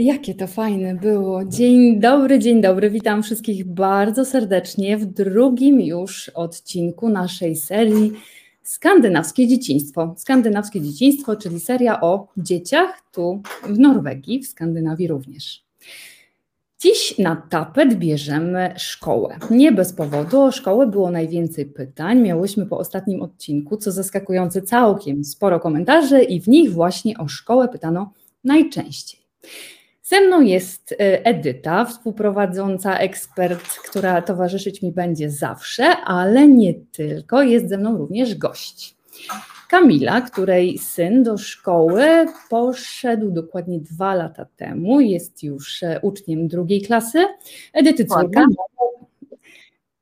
Jakie to fajne było. Dzień dobry, dzień dobry. Witam wszystkich bardzo serdecznie w drugim już odcinku naszej serii Skandynawskie Dzieciństwo. Skandynawskie Dzieciństwo, czyli seria o dzieciach tu w Norwegii, w Skandynawii również. Dziś na tapet bierzemy szkołę. Nie bez powodu o szkołę było najwięcej pytań. Miałyśmy po ostatnim odcinku, co zaskakujące całkiem sporo komentarzy i w nich właśnie o szkołę pytano najczęściej. Ze mną jest e, Edyta, współprowadząca ekspert, która towarzyszyć mi będzie zawsze, ale nie tylko, jest ze mną również gość. Kamila, której syn do szkoły poszedł dokładnie dwa lata temu, jest już e, uczniem drugiej klasy. Edyty córka.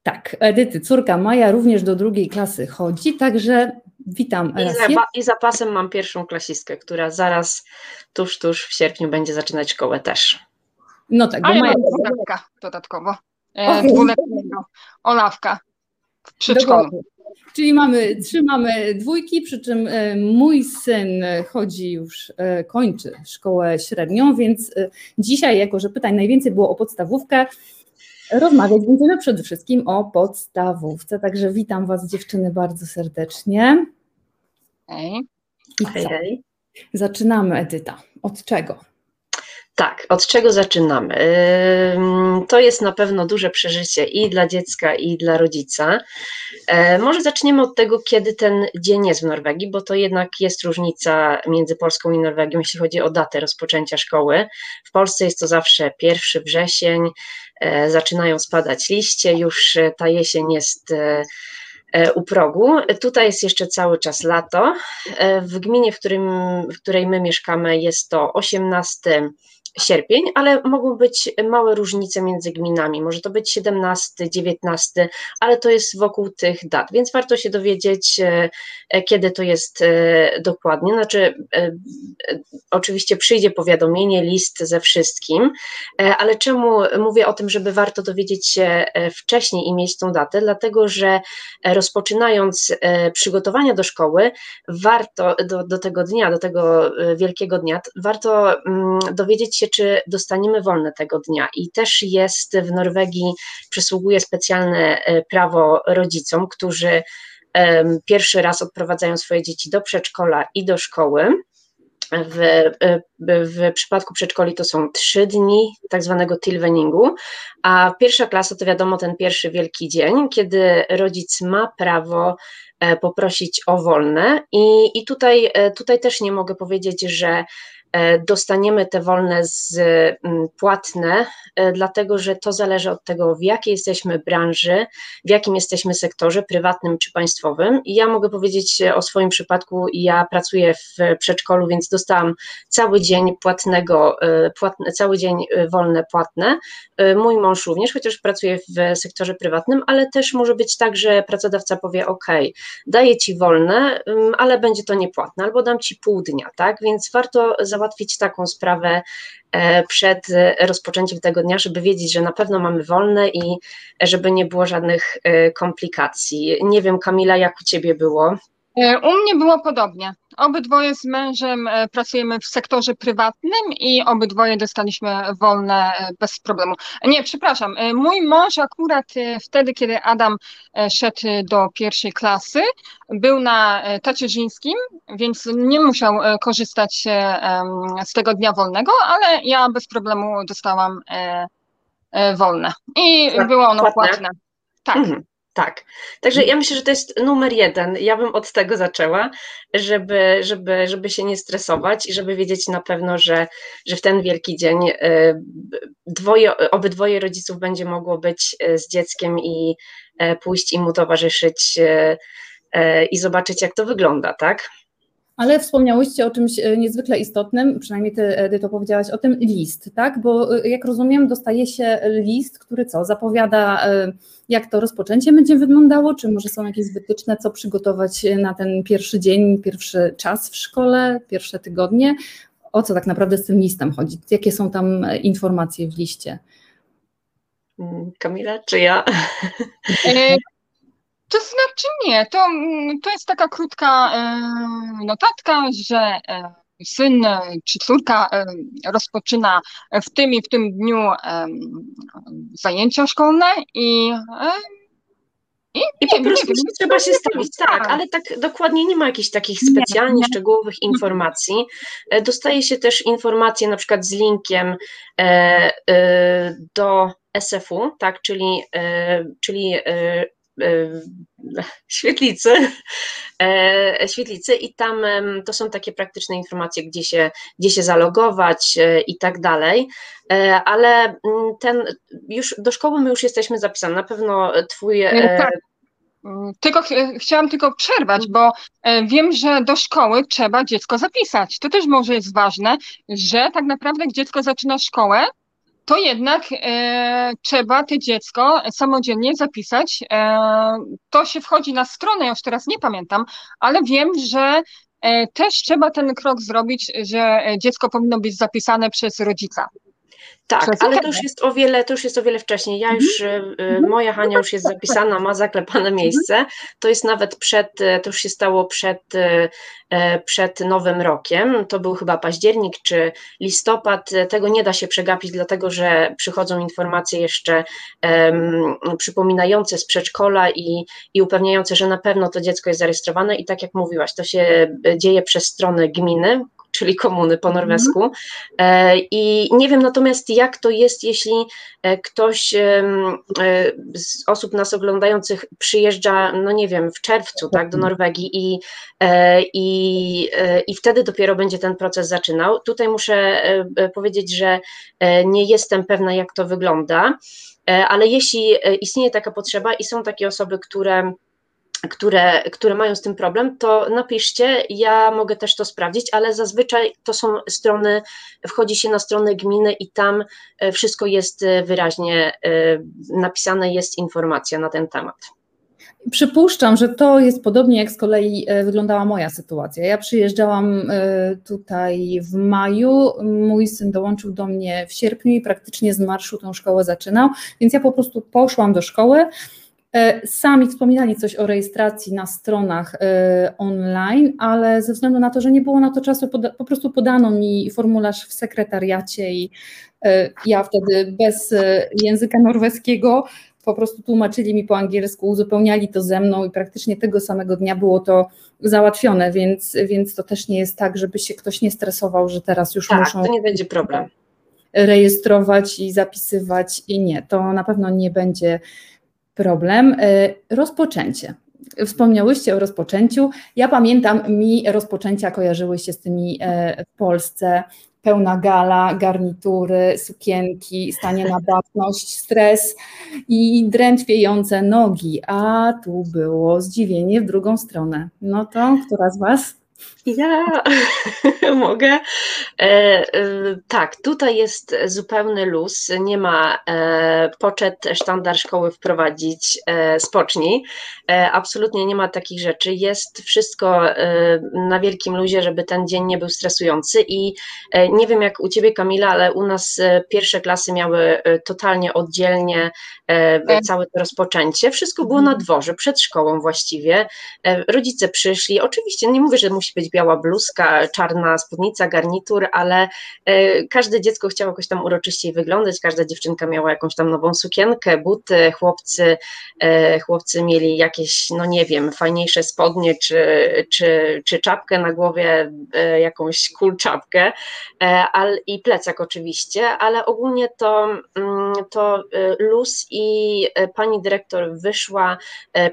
Tak, Edyty córka Maja również do drugiej klasy chodzi, także Witam. I za, I za pasem mam pierwszą klasistkę, która zaraz tuż, tuż w sierpniu będzie zaczynać szkołę też. No tak, bo ja mam dodatkowo. E, dwuletniego. Olawka w przedszkolu. Czyli mamy, trzymamy dwójki, przy czym e, mój syn chodzi już, e, kończy szkołę średnią, więc e, dzisiaj, jako że pytań najwięcej było o podstawówkę, rozmawiać będziemy przede wszystkim o podstawówce. Także witam Was dziewczyny bardzo serdecznie. Hej. Hej, hej. Zaczynamy, Edyta. Od czego? Tak, od czego zaczynamy? To jest na pewno duże przeżycie i dla dziecka, i dla rodzica. E, może zaczniemy od tego, kiedy ten dzień jest w Norwegii, bo to jednak jest różnica między Polską i Norwegią, jeśli chodzi o datę rozpoczęcia szkoły. W Polsce jest to zawsze 1 wrzesień, e, zaczynają spadać liście, już ta jesień jest e, E, u progu. Tutaj jest jeszcze cały czas lato. E, w gminie, w, którym, w której my mieszkamy, jest to 18 sierpień, ale mogą być małe różnice między gminami. Może to być 17, 19, ale to jest wokół tych dat, więc warto się dowiedzieć, e, e, kiedy to jest e, dokładnie. Znaczy, oczywiście przyjdzie powiadomienie, list ze wszystkim, ale czemu mówię o tym, żeby warto dowiedzieć się wcześniej i mieć tą datę? Dlatego, że rozpoczynając przygotowania do szkoły, warto do, do tego dnia, do tego wielkiego dnia, warto mm, dowiedzieć się, czy dostaniemy wolne tego dnia. I też jest w Norwegii, przysługuje specjalne e, prawo rodzicom, którzy pierwszy raz odprowadzają swoje dzieci do przedszkola i do szkoły. W, e, w, przypadku przedszkoli to są trzy dni tak zwanego tilveningu, a pierwsza klasa to wiadomo ten pierwszy wielki dzień, kiedy rodzic ma prawo e, poprosić o wolne i, i tutaj, tutaj też nie mogę powiedzieć, że dostaniemy te wolne z mm, płatne, e, dlatego że to zależy od tego, w jakiej jesteśmy branży, w jakim jesteśmy sektorze, prywatnym czy państwowym. I ja mogę powiedzieć o swoim przypadku, ja pracuję w przedszkolu, więc dostałam cały dzień płatnego, e, płatne, cały dzień wolne płatne. Mój mąż również, chociaż pracuje w sektorze prywatnym, ale też może być tak, że pracodawca powie: OK, daję ci wolne, mm, ale będzie to niepłatne, albo dam ci pół dnia, tak? Więc warto załatwić taką sprawę e, przed rozpoczęciem tego dnia, żeby wiedzieć, że na pewno mamy wolne i żeby nie było żadnych e, komplikacji. Nie wiem, Kamila, jak u Ciebie było? E, u mnie było podobnie. Obydwoje z mężem e, pracujemy w sektorze prywatnym i obydwoje dostaliśmy wolne e, bez problemu. Nie, przepraszam, mój mąż akurat wtedy, kiedy Adam szedł do pierwszej klasy, był na tacierzyńskim, więc nie musiał korzystać z tego dnia wolnego, ale ja bez problemu dostałam wolne i tak, było ono płatne. płatne. Tak. Mhm. Tak. Także ja myślę, że to jest numer jeden. Ja bym od tego zaczęła, żeby, żeby, żeby się nie stresować i żeby wiedzieć na pewno, że, że w ten wielki dzień e, dwoje, obydwoje rodziców będzie mogło być e, z dzieckiem i e, pójść i mu towarzyszyć i zobaczyć, jak to wygląda, tak? Ale wspomniałyście o czymś e, niezwykle istotnym, przynajmniej ty, Edyto, powiedziałaś o tym, list, tak? Bo e, jak rozumiem, dostaje się list, który co, zapowiada, e, jak to rozpoczęcie będzie wyglądało, czy może są jakieś wytyczne, co przygotować na ten pierwszy dzień, pierwszy czas w szkole, pierwsze tygodnie? O co tak naprawdę z tym listem chodzi? Jakie są tam informacje w liście? Mm, Kamila, czy ja? To znaczy nie, to, mm, to jest taka krótka e, notatka, że e, syn czy córka e, rozpoczyna w tym i w tym dniu zajęcia szkolne i i, I po prostu wiem, trzeba się stawić, tak, tak, ale tak dokładnie nie ma jakichś takich specjalnie nie, nie. szczegółowych informacji. Dostaje się też informacje na przykład z linkiem e, e, do SF-u, tak, czyli, e, czyli E, świetlicy, e, świetlicy i tam to są takie praktyczne informacje, gdzie się, gdzie się zalogować e, i tak dalej, ale mm, ten, już do szkoły my już jesteśmy zapisani, na pewno twój... Tak. Mm, tylko chciałam tylko przerwać, bo wiem, że do szkoły trzeba dziecko zapisać. To też może jest ważne, że tak naprawdę dziecko zaczyna szkołę, to jednak e, trzeba to dziecko samodzielnie zapisać. E, to się wchodzi na stronę, już teraz nie pamiętam, ale wiem, że e, też trzeba ten krok zrobić, że dziecko powinno być zapisane przez rodzica. Tak, ale to już jest o wiele, to już jest o wiele wcześniej. Ja już, mhm. E, e, moja Hania już jest zapisana, ma zaklepane mhm. miejsce. To jest nawet przed, e, to już się stało przed, przed Nowym Rokiem. To był chyba październik czy listopad. Tego nie da się przegapić, dlatego że przychodzą informacje jeszcze um, przypominające z przedszkola i, i upewniające, że na pewno to dziecko jest zarejestrowane. I tak jak mówiłaś, to się dzieje przez stronę gminy, czyli komuny po mhm. norwesku. E, I nie wiem natomiast, jak to jest, jeśli e, ktoś e, z osób nas oglądających przyjeżdża, no nie wiem, w czerwcu tak, do mhm. Norwegii i, i, i wtedy dopiero będzie ten proces zaczynał. Tutaj muszę powiedzieć, że nie jestem pewna, jak to wygląda, ale jeśli istnieje taka potrzeba i są takie osoby, które które, które mają z tym problem, to napiszcie, ja mogę też to sprawdzić, ale zazwyczaj to są strony, wchodzi się na stronę gminy i tam e, wszystko jest e, wyraźnie e, napisane, jest informacja na ten temat. Przypuszczam, że to jest podobnie jak z kolei wyglądała moja sytuacja. Ja przyjeżdżałam tutaj w maju, mój syn dołączył do mnie w sierpniu i praktycznie z marszu tą szkołę zaczynał, więc ja po prostu poszłam do szkoły. E, sami wspominali coś o rejestracji na stronach e, online, ale ze względu na to, że nie było na to czasu, po prostu podano mi formularz w sekretariacie i e, ja wtedy bez języka norweskiego po prostu tłumaczyli mi po angielsku, uzupełniali to ze mną i praktycznie tego samego dnia było to załatwione, więc, więc to też nie jest tak, żeby się ktoś nie stresował, że teraz już tak, muszą. To nie będzie problem. Rejestrować i zapisywać i nie, to na pewno nie będzie problem. E, rozpoczęcie. Wspomniałyście o rozpoczęciu. Ja pamiętam, mi rozpoczęcia kojarzyły się z tymi e, w Polsce pełna gala, garnitury, sukienki, stanie na baczność, stres i drętwiejące nogi, a tu było zdziwienie w drugą stronę. No to która z Was? Ja mogę. E, e, tak, tutaj jest zupełny luz. Nie ma e, poczet sztandar szkoły wprowadzić, e, spocznij. E, absolutnie nie ma takich rzeczy. Jest wszystko na wielkim luzie, żeby ten dzień nie był stresujący. I nie wiem jak u Ciebie, Kamila, ale u nas pierwsze klasy miały totalnie oddzielnie całe to rozpoczęcie. Wszystko było na mhm. dworze, przed szkołą właściwie. rodzice przyszli. Oczywiście nie mówię, że musi musi być biała bluzka, czarna spódnica, garnitur, ale każde dziecko chciało jakoś tam uroczyściej wyglądać, każda dziewczynka miała jakąś tam nową sukienkę, buty, chłopcy, chłopcy mieli jakieś, no nie wiem, fajniejsze spodnie, czy, czy, czy czapkę na głowie, jakąś cool czapkę i plecak oczywiście, ale ogólnie to, mm, to luz i pani dyrektor wyszła,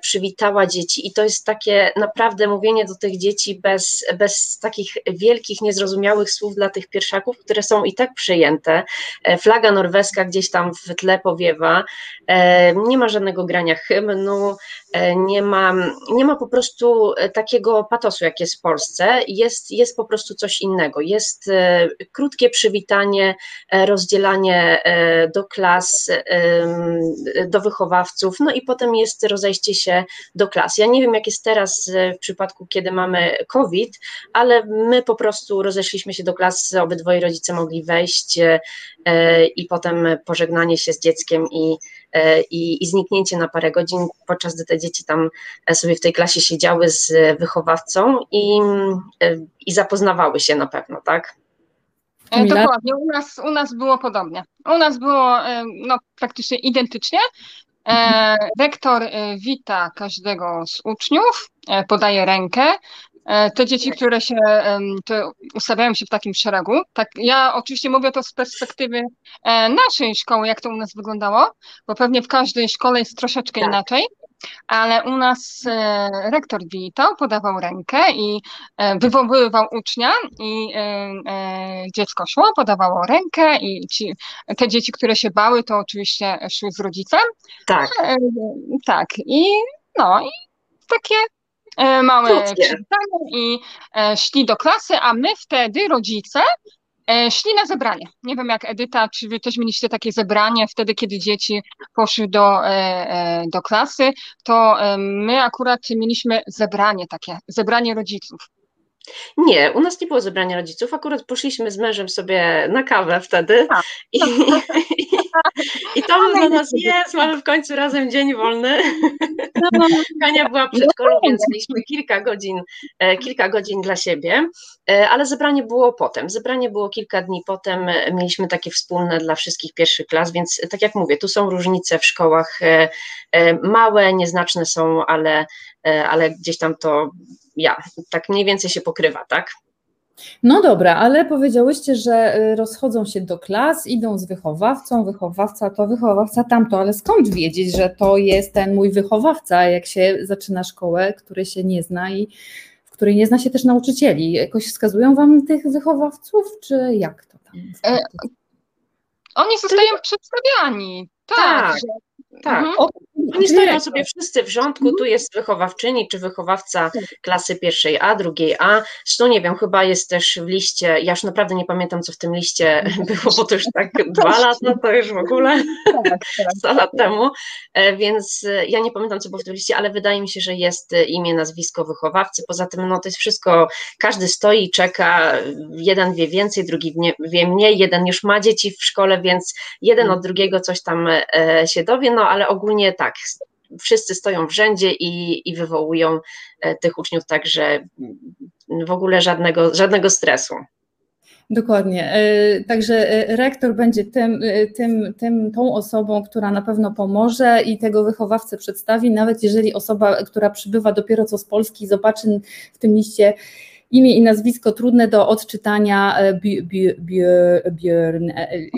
przywitała dzieci i to jest takie naprawdę mówienie do tych dzieci bez, bez takich wielkich, niezrozumiałych słów dla tych pierwszaków, które są i tak przyjęte. E, flaga norweska gdzieś tam w tle powiewa, e, nie ma żadnego grania hymnu, e, nie ma, nie ma po prostu takiego patosu, jak jest w Polsce, jest, jest po prostu coś innego. Jest krótkie przywitanie, rozdzielanie do klas, do wychowawców, no i potem jest rozejście się do klas. Ja nie wiem, jak jest teraz w przypadku, kiedy mamy COVID, ale my po prostu rozeszliśmy się do klas, obydwoje rodzice mogli wejść e, i potem pożegnanie się z dzieckiem i, e, i, i zniknięcie na parę godzin, podczas gdy te dzieci tam sobie w tej klasie siedziały z wychowawcą i, e, i zapoznawały się na pewno, tak? Dokładnie, u nas, u nas było podobnie. U nas było no, praktycznie identycznie. E, rektor e, wita każdego z uczniów, e, podaje rękę. Te dzieci, które się ustawiają się w takim szeregu, tak ja oczywiście mówię to z perspektywy naszej szkoły, jak to u nas wyglądało, bo pewnie w każdej szkole jest troszeczkę tak. inaczej ale u nas e, rektor witał, podawał rękę i e, wywoływał ucznia i e, dziecko szło, podawało rękę i ci, te dzieci, które się bały, to oczywiście szły z rodzicem. Tak. Tak i no i takie małe przywitanie i szli do klasy, a my wtedy, rodzice, E, szli na zebranie. Nie wiem jak Edyta, czy wy też mieliście takie zebranie wtedy, kiedy dzieci poszły do, e, e, do klasy, to my akurat mieliśmy zebranie takie, zebranie rodziców. Nie, u nas nie było zebrania rodziców, akurat poszliśmy z mężem sobie na kawę wtedy i, i to dla nas jest, mamy w końcu razem dzień wolny. Kania była w przedszkolu, więc mieliśmy kilka godzin, e, kilka godzin dla siebie, e, ale zebranie było potem, zebranie było kilka dni potem, mieliśmy takie wspólne dla wszystkich pierwszych klas, więc tak jak mówię, tu są różnice w szkołach, e, małe, nieznaczne są, ale, ale gdzieś tam to ja, tak mniej więcej się pokrywa, tak? No dobra, ale powiedziałyście, że y, rozchodzą się do klas, idą z wychowawcą, wychowawca to, wychowawca tamto, ale skąd wiedzieć, że to jest ten mój wychowawca, jak się zaczyna szkołę, który się nie zna i w której nie zna się też nauczycieli? Jakoś wskazują Wam tych wychowawców, czy jak to tam? E, oni zostają przedstawiani. Tak, tak. Tak. Mhm. Oni stoją sobie wszyscy w rządku, tu jest wychowawczyni czy wychowawca tak. klasy pierwszej A, drugiej A. Zresztą nie wiem, chyba jest też w liście, ja już naprawdę nie pamiętam, co w tym liście było, bo to już tak dwa lata, to już w ogóle tak, tak. lat temu, e, więc e, ja nie pamiętam, co było w tym liście, ale wydaje mi się, że jest e, imię, nazwisko wychowawcy. Poza tym, no to jest wszystko, każdy stoi i czeka, jeden wie więcej, drugi wie mniej, jeden już ma dzieci w szkole, więc jeden od drugiego coś tam się dowie, no ale ogólnie tak, wszyscy stoją w rzędzie i, i wywołują e, tych uczniów tak, że mm, w ogóle żadnego, żadnego stresu. Dokładnie. E, także e, rektor będzie tym, tym, tym, tą osobą, która na pewno pomoże i tego wychowawcę przedstawi, nawet jeżeli osoba, która przybywa dopiero co z Polski, zobaczy w tym liście imię i nazwisko trudne do odczytania e, Björn. E, e,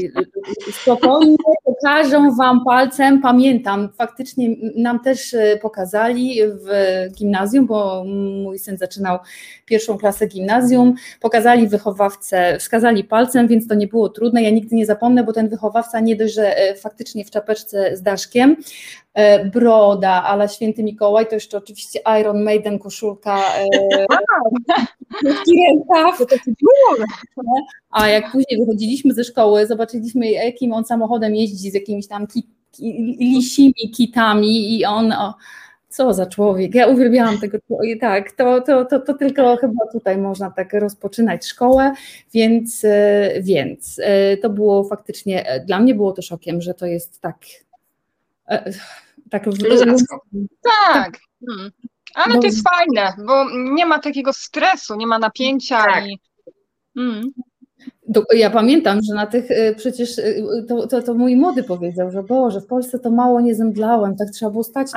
spokojnie pokażą Wam palcem, pamiętam, faktycznie nam też pokazali w gimnazjum, bo mój syn zaczynał pierwszą klasę gimnazjum, pokazali wychowawcę, wskazali palcem, więc to nie było trudne, ja nigdy nie zapomnę, bo ten wychowawca nie dość, że faktycznie w czapeczce z daszkiem, E, broda, ale święty Mikołaj, to jeszcze oczywiście Iron Maiden, koszulka, e, rękaw. A jak później wychodziliśmy ze szkoły, zobaczyliśmy, jakim on samochodem jeździ z jakimiś tam ki, lisimi kitami i on... O, co za człowiek, ja uwielbiałam tego człowieka, tak, to, to, to, to tylko chyba tutaj można tak rozpoczynać szkołę, więc, e, więc to było faktycznie, dla mnie było to szokiem, że to jest tak tak luzacko. Tak. Hmm. Ale Bo- to jest fajne, bo nie ma takiego stresu, nie ma napięcia Tak. i mm. Do, ja pamiętam, że na tych y, przecież y, to, to, to mój młody powiedział, że Boże, w Polsce to mało nie zemdlałem, tak trzeba było stać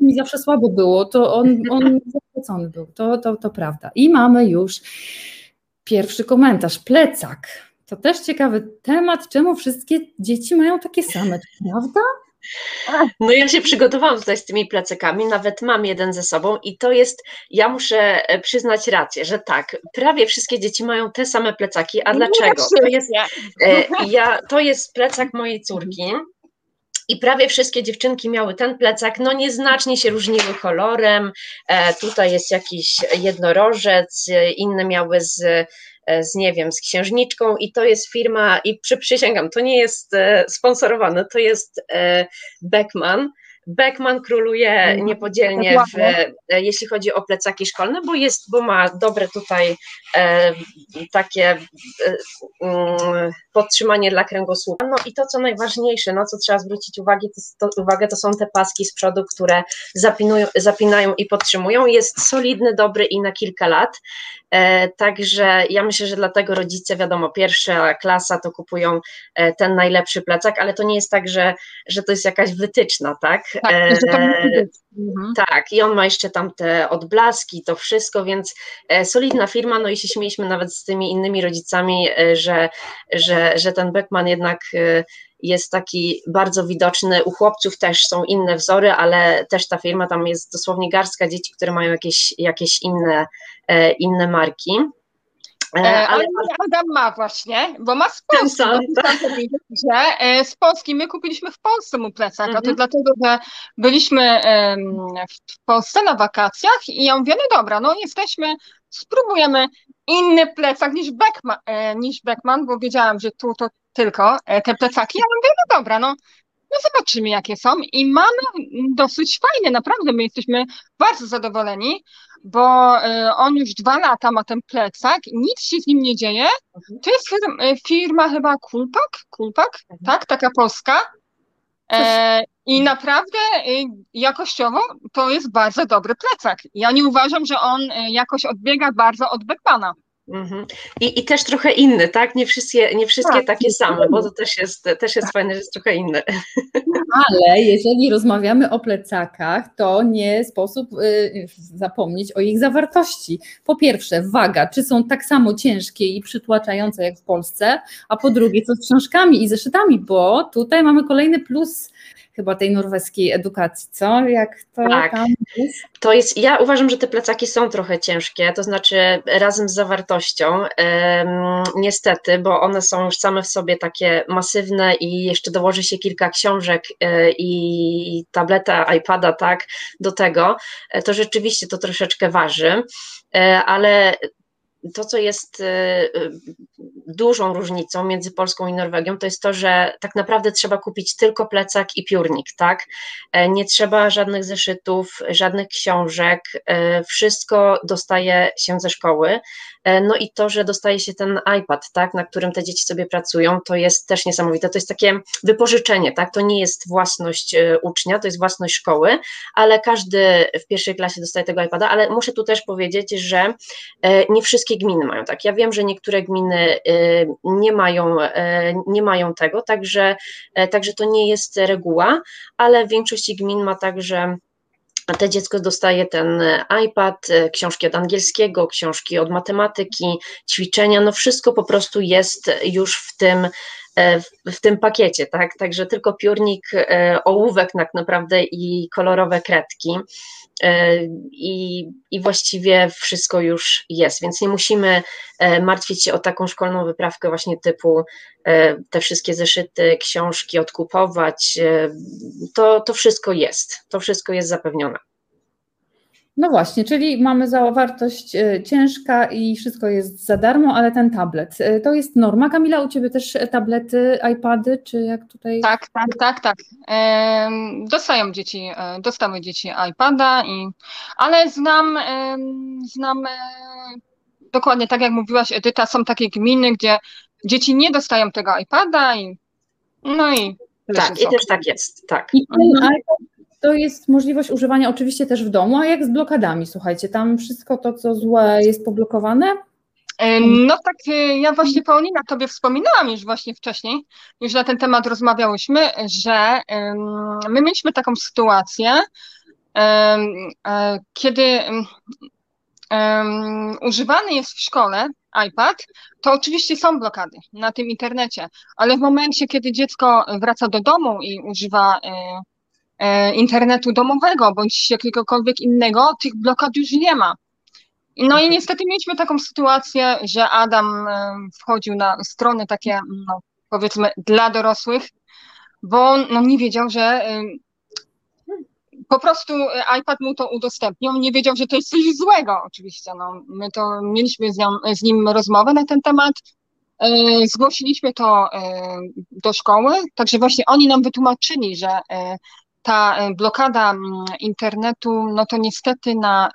mi zawsze słabo było, to on, on zachwycony był, to, to, to prawda. I mamy już pierwszy komentarz, plecak. To też ciekawy temat, czemu wszystkie dzieci mają takie same, prawda? No ja się przygotowałam tutaj z tymi plecakami, nawet mam jeden ze sobą i to jest, ja muszę e, przyznać rację, że tak, prawie wszystkie dzieci mają te same plecaki, a dlaczego? To jest, e, ja, to jest plecak mojej córki. I prawie wszystkie dziewczynki miały ten plecak, no nieznacznie się różniły kolorem. E, tutaj jest jakiś jednorożec, e, inne miały z, z, nie wiem, z księżniczką i to jest firma, i przy, przysięgam, to nie jest e, sponsorowane, to jest e, Beckman. Beckman króluje Mhm. niepodzielnie, w, e, jeśli chodzi o plecaki szkolne, bo jest, bo ma dobre tutaj e, takie e, mm, podtrzymanie dla kręgosłupa. No i to, co najważniejsze, na co trzeba zwrócić uwagę, to, to, uwagę, to są te paski z przodu, które zapinują, zapinają i podtrzymują. Jest solidny, dobry i na kilka lat. E, także ja myślę, że dlatego rodzice, wiadomo, pierwsza klasa to kupują e, ten najlepszy plecak, ale to nie jest tak, że, że to jest jakaś wytyczna, tak? Tak, E. Mhm. tak, i on ma jeszcze tam te odblaski, to wszystko, więc e, solidna firma, no i się śmieliśmy nawet z tymi innymi rodzicami, że, że, że ten Beckman jednak jest taki bardzo widoczny. U chłopców też są inne wzory, ale też ta firma, tam jest dosłownie garstka dzieci, które mają jakieś, jakieś inne, e, inne marki. E, E, ale ale Adam ma właśnie, bo ma z Polski. sam, powiedzieć, że e, z Polski my kupiliśmy w Polsce mu plecak, a to Mhm. dlatego, że byliśmy w Polsce na wakacjach i ja mówię, no dobra, no jesteśmy, spróbujemy inny plecak niż Beckman, niż Beckman bo wiedziałam, że tu to tylko te plecaki. Ja mówię, no dobra, no, no zobaczymy jakie są i mamy dosyć fajne, naprawdę my jesteśmy bardzo zadowoleni, bo e, on już dwa lata ma ten plecak, nic się z nim nie dzieje. To jest firma, e, firma chyba Kulpak, Kulpak, tak, taka polska. E, I naprawdę e, jakościowo to jest bardzo dobry plecak. Ja nie uważam, że on jakoś odbiega bardzo od Beckmana. Mhm. I, I też trochę inny, tak? Nie wszystkie, nie wszystkie Tak, takie same, bo to też jest, też jest fajne, że jest trochę inny. Ale jeżeli rozmawiamy o plecakach, to nie sposób y, zapomnieć o ich zawartości. Po pierwsze, waga, czy są tak samo ciężkie i przytłaczające jak w Polsce, a po drugie, co z książkami i zeszytami, bo tutaj mamy kolejny plus chyba tej norweskiej edukacji, co? Jak to Tak. tam jest? To jest, ja uważam, że te plecaki są trochę ciężkie, to znaczy razem z zawartością, niestety, bo one są już same w sobie takie masywne i jeszcze dołoży się kilka książek e, i tableta, iPada, tak, do tego, e, to rzeczywiście to troszeczkę waży, e, ale to, co jest dużą różnicą między Polską i Norwegią, to jest to, że tak naprawdę trzeba kupić tylko plecak i piórnik, tak? E, Nie trzeba żadnych zeszytów, żadnych książek, e, wszystko dostaje się ze szkoły. E, No i to, że dostaje się ten iPad, tak, na którym te dzieci sobie pracują, to jest też niesamowite. To jest takie wypożyczenie, tak? To nie jest własność ucznia, to jest własność szkoły, ale każdy w pierwszej klasie dostaje tego iPada, ale muszę tu też powiedzieć, że nie wszystkie gminy mają tak. Ja wiem, że niektóre gminy nie mają, e, nie mają tego, także, e, także to nie jest reguła, ale w większości gmin ma tak, że te dziecko dostaje ten iPad, książki od angielskiego, książki od matematyki, ćwiczenia, no wszystko po prostu jest już w tym, w, w tym pakiecie, tak? Także tylko piórnik, e, ołówek tak naprawdę i kolorowe kredki. e, I, I właściwie wszystko już jest, więc nie musimy e, martwić się o taką szkolną wyprawkę właśnie typu e, te wszystkie zeszyty, książki odkupować. e, To, to wszystko jest, to wszystko jest zapewnione. No właśnie, czyli mamy zawartość e, ciężka i wszystko jest za darmo, ale ten tablet, e, to jest norma. Kamila, u Ciebie też tablety, iPady, czy jak tutaj? Tak, tak, tak, tak. Dostają dzieci, e, dostały dzieci iPada, i, ale znam, znam dokładnie tak jak mówiłaś Edyta, są takie gminy, gdzie dzieci nie dostają tego iPada i no i Tak, i też tak jest, tak. I ten Mhm. iPad to jest możliwość używania oczywiście też w domu, a jak z blokadami, słuchajcie, tam wszystko to, co złe jest poblokowane? No tak, ja właśnie Paulina Tobie wspominałam już właśnie wcześniej, już na ten temat rozmawiałyśmy, że my mieliśmy taką sytuację, kiedy używany jest w szkole iPad, to oczywiście są blokady na tym internecie, ale w momencie, kiedy dziecko wraca do domu i używa e, e, internetu domowego bądź jakiegokolwiek innego, tych blokad już nie ma. No i niestety mieliśmy taką sytuację, że Adam e, wchodził na strony takie, no, powiedzmy, dla dorosłych, bo no, nie wiedział, że po prostu e, iPad mu to udostępnił, nie wiedział, że to jest coś złego oczywiście. No, my to mieliśmy z, nią, z nim rozmowę na ten temat, e, zgłosiliśmy to e, do szkoły, także właśnie oni nam wytłumaczyli, że ta blokada internetu, no to niestety na,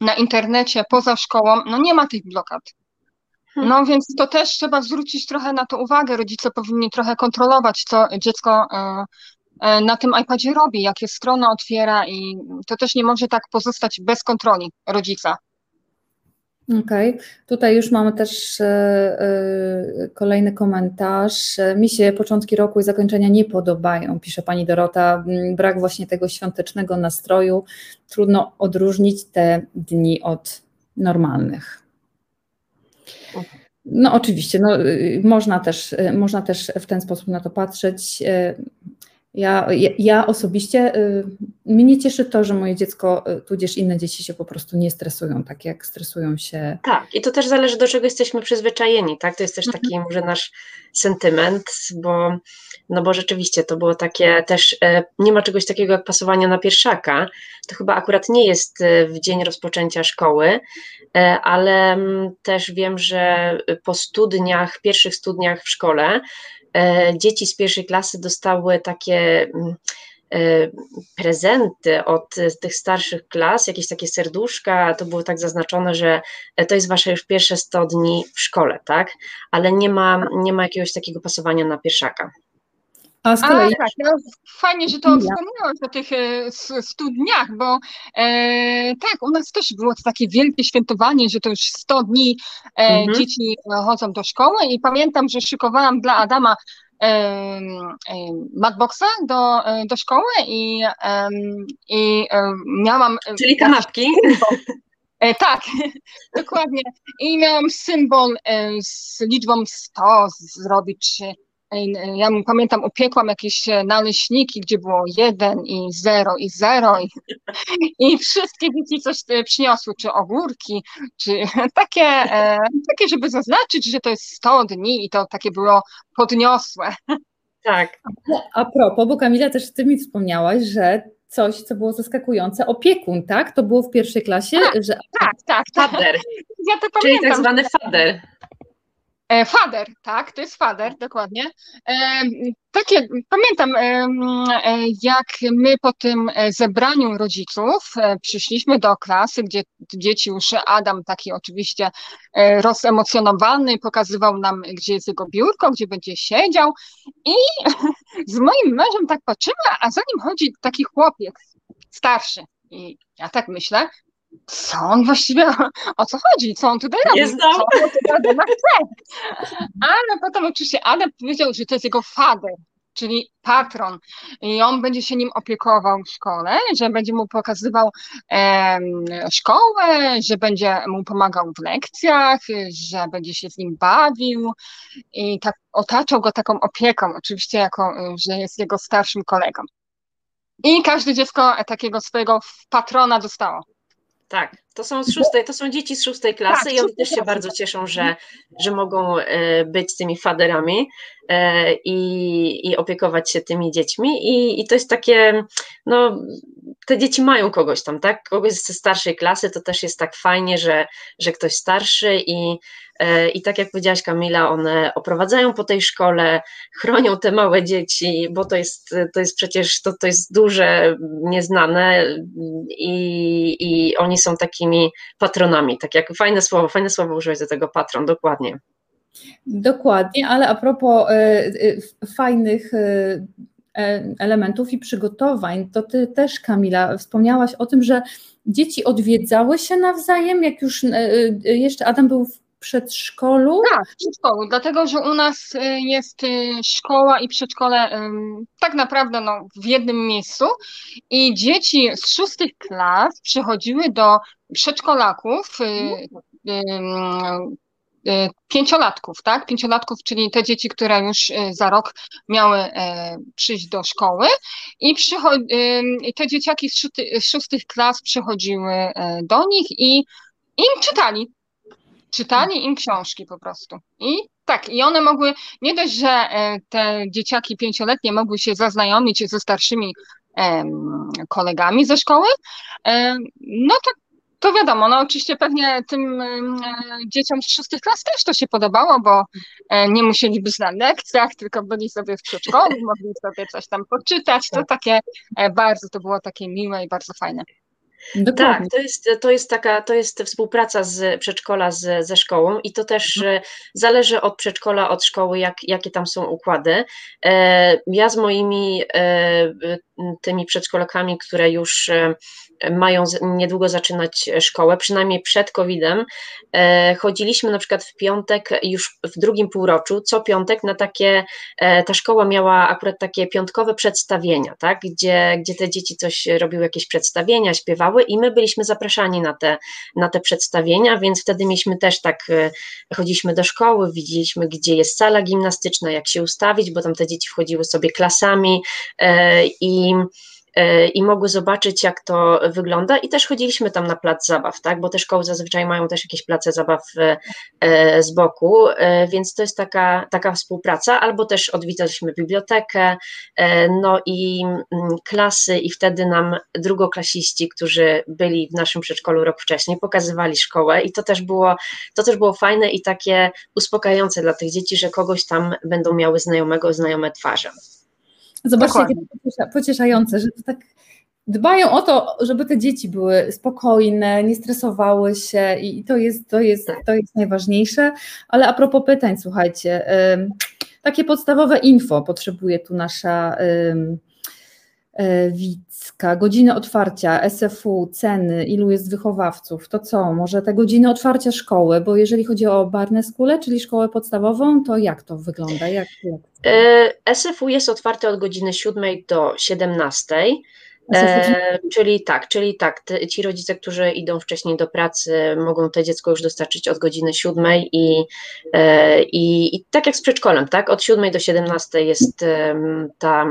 na internecie poza szkołą, no nie ma tych blokad. Hmm. No więc to też trzeba zwrócić trochę na to uwagę. Rodzice powinni trochę kontrolować, co dziecko E, na tym iPadzie robi, jakie strony otwiera i to też nie może tak pozostać bez kontroli rodzica. Okej, okay. tutaj już mamy też e, e, kolejny komentarz. Mi się początki roku i zakończenia nie podobają, pisze pani Dorota. Mm, brak właśnie tego świątecznego nastroju. Trudno odróżnić te dni od normalnych. No oczywiście, no, y, można, też, y, można też w ten sposób na to patrzeć. Ja, ja, osobiście, y, mnie cieszy to, że moje dziecko, y, tudzież inne dzieci się po prostu nie stresują, tak jak stresują się. Tak, i to też zależy, do czego jesteśmy przyzwyczajeni, tak? To jest też taki mhm. może nasz sentyment, bo, no bo rzeczywiście to było takie też, e, nie ma czegoś takiego jak pasowania na pierwszaka, to chyba akurat nie jest w dzień rozpoczęcia szkoły, ale mm, też wiem, że po studniach, pierwszych studniach w szkole, dzieci z pierwszej klasy dostały takie mm, e, prezenty od tych starszych klas, jakieś takie serduszka, to było tak zaznaczone, że to jest wasze już pierwsze 100 dni w szkole, tak? Ale nie ma, nie ma jakiegoś takiego pasowania na pierwszaka. A z kolei... A, tak, no, fajnie, że to wspomniałaś o tych e, studniach, bo e, tak, u nas też było to takie wielkie świętowanie, że to już 100 dni e, mhm. dzieci chodzą do szkoły i pamiętam, że szykowałam dla Adama e, e, Madboxa do, e, do szkoły i, i miałam... Czyli kanapki. E, tak, dokładnie. I miałam symbol e, z liczbą 100 zrobić, czy ja pamiętam, upiekłam jakieś e, naleśniki, gdzie było jeden i zero i zero i, i wszystkie dzieci coś e, przyniosły, czy ogórki, czy takie, e, takie, żeby zaznaczyć, że to jest 100 dni i to takie było podniosłe. Tak. A propos, bo Kamila też ty mi wspomniałaś, że coś, co było zaskakujące, opiekun, tak? To było w pierwszej klasie? Tak, że... tak, tak. Fader. Ja to Czyli tak zwany fader. E, fader, tak, to jest fader, dokładnie. E, takie, pamiętam, e, jak my po tym zebraniu rodziców przyszliśmy do klasy, gdzie dzieci już Adam taki oczywiście rozemocjonowany, pokazywał nam, gdzie jest jego biurko, gdzie będzie siedział i z moim mężem tak patrzymy, a za nim chodzi taki chłopiec starszy. I ja tak myślę, co on właściwie, o co chodzi, co on tutaj robi, co on tutaj chce. Ale potem oczywiście Adam powiedział, że to jest jego fader, czyli patron i on będzie się nim opiekował w szkole, że będzie mu pokazywał e, szkołę, że będzie mu pomagał w lekcjach, że będzie się z nim bawił i tak otaczał go taką opieką, oczywiście jako, że jest jego starszym kolegą. I każde dziecko takiego swojego patrona dostało. Tak, to są z szóstej, to są dzieci z szóstej klasy tak, i oni też się bardzo cieszą, że, że mogą e, być tymi faderami e, i, i opiekować się tymi dziećmi. I, I to jest takie, no, te dzieci mają kogoś tam, tak? Kogoś ze starszej klasy, to też jest tak fajnie, że, że ktoś starszy i, e, i tak jak powiedziałaś Kamila, one oprowadzają po tej szkole, chronią te małe dzieci, bo to jest, to jest przecież, to, to jest duże, nieznane i, i oni są takimi patronami, tak jak fajne słowo, fajne słowo użyłeś do tego patron, dokładnie. Dokładnie, ale a propos y, y, fajnych y, elementów i przygotowań. To ty też, Kamila, wspomniałaś o tym, że dzieci odwiedzały się nawzajem, jak już jeszcze Adam był w przedszkolu? Tak, w przedszkolu, dlatego że u nas y, jest y, szkoła i przedszkole tak naprawdę no, w jednym miejscu i dzieci z szóstych klas przychodziły do przedszkolaków, y, pięciolatków, tak? Pięciolatków, czyli te dzieci, które już za rok miały e, przyjść do szkoły i te dzieciaki z szóstych klas przychodziły e, do nich i im czytali czytali im książki po prostu. I tak, i one mogły, nie dość, że e, te dzieciaki pięcioletnie mogły się zaznajomić ze starszymi kolegami ze szkoły, no to, to wiadomo, no oczywiście pewnie tym e, dzieciom z szóstych klas też to się podobało, bo e, nie musieli być na lekcjach, tylko byli sobie w przedszkolu, mogli sobie coś tam poczytać, to takie bardzo, to było takie miłe i bardzo fajne. Dokładnie. Tak, to jest, to jest taka, to jest współpraca z przedszkola z, ze szkołą i to też mhm. zależy od przedszkola, od szkoły, jak, jakie tam są układy. E, ja z moimi e, tymi przedszkolakami, które już e, mają niedługo zaczynać szkołę, przynajmniej przed COVID-em, e, chodziliśmy na przykład w piątek, już w drugim półroczu, co piątek na takie, e, ta szkoła miała akurat takie piątkowe przedstawienia, tak, gdzie, gdzie te dzieci coś robiły, jakieś przedstawienia, śpiewały i my byliśmy zapraszani na te, na te przedstawienia, więc wtedy mieliśmy też tak, chodziliśmy do szkoły, widzieliśmy, gdzie jest sala gimnastyczna, jak się ustawić, bo tam te dzieci wchodziły sobie klasami i E, i mogły zobaczyć, jak to wygląda. I też chodziliśmy tam na plac zabaw, tak? Bo te szkoły zazwyczaj mają też jakieś place zabaw e, z boku, e, więc to jest taka, taka współpraca, albo też odwiedzaliśmy bibliotekę, no i mm, klasy, i wtedy nam drugoklasiści, którzy byli w naszym przedszkolu rok wcześniej, pokazywali szkołę, i to też było, to też było fajne i takie uspokajające dla tych dzieci, że kogoś tam będą miały znajomego, znajome twarze. Zobaczcie, jakie to pocieszające, że to tak dbają o to, żeby te dzieci były spokojne, nie stresowały się i to jest, to jest, tak. to jest najważniejsze. Ale a propos pytań, słuchajcie, takie podstawowe info potrzebuje tu nasza e, Wicka, godziny otwarcia, SFU, ceny, ilu jest wychowawców, to co, może te godziny otwarcia szkoły, bo jeżeli chodzi o School, czyli szkołę podstawową, to jak to wygląda? Jak, jak? E, SFU jest otwarte od godziny 7 do 17. E, czyli tak, czyli tak, ci rodzice, którzy idą wcześniej do pracy, mogą to dziecko już dostarczyć od godziny 7 i, e, i, i tak jak z przedszkolem, tak, od 7 do 17 jest ta,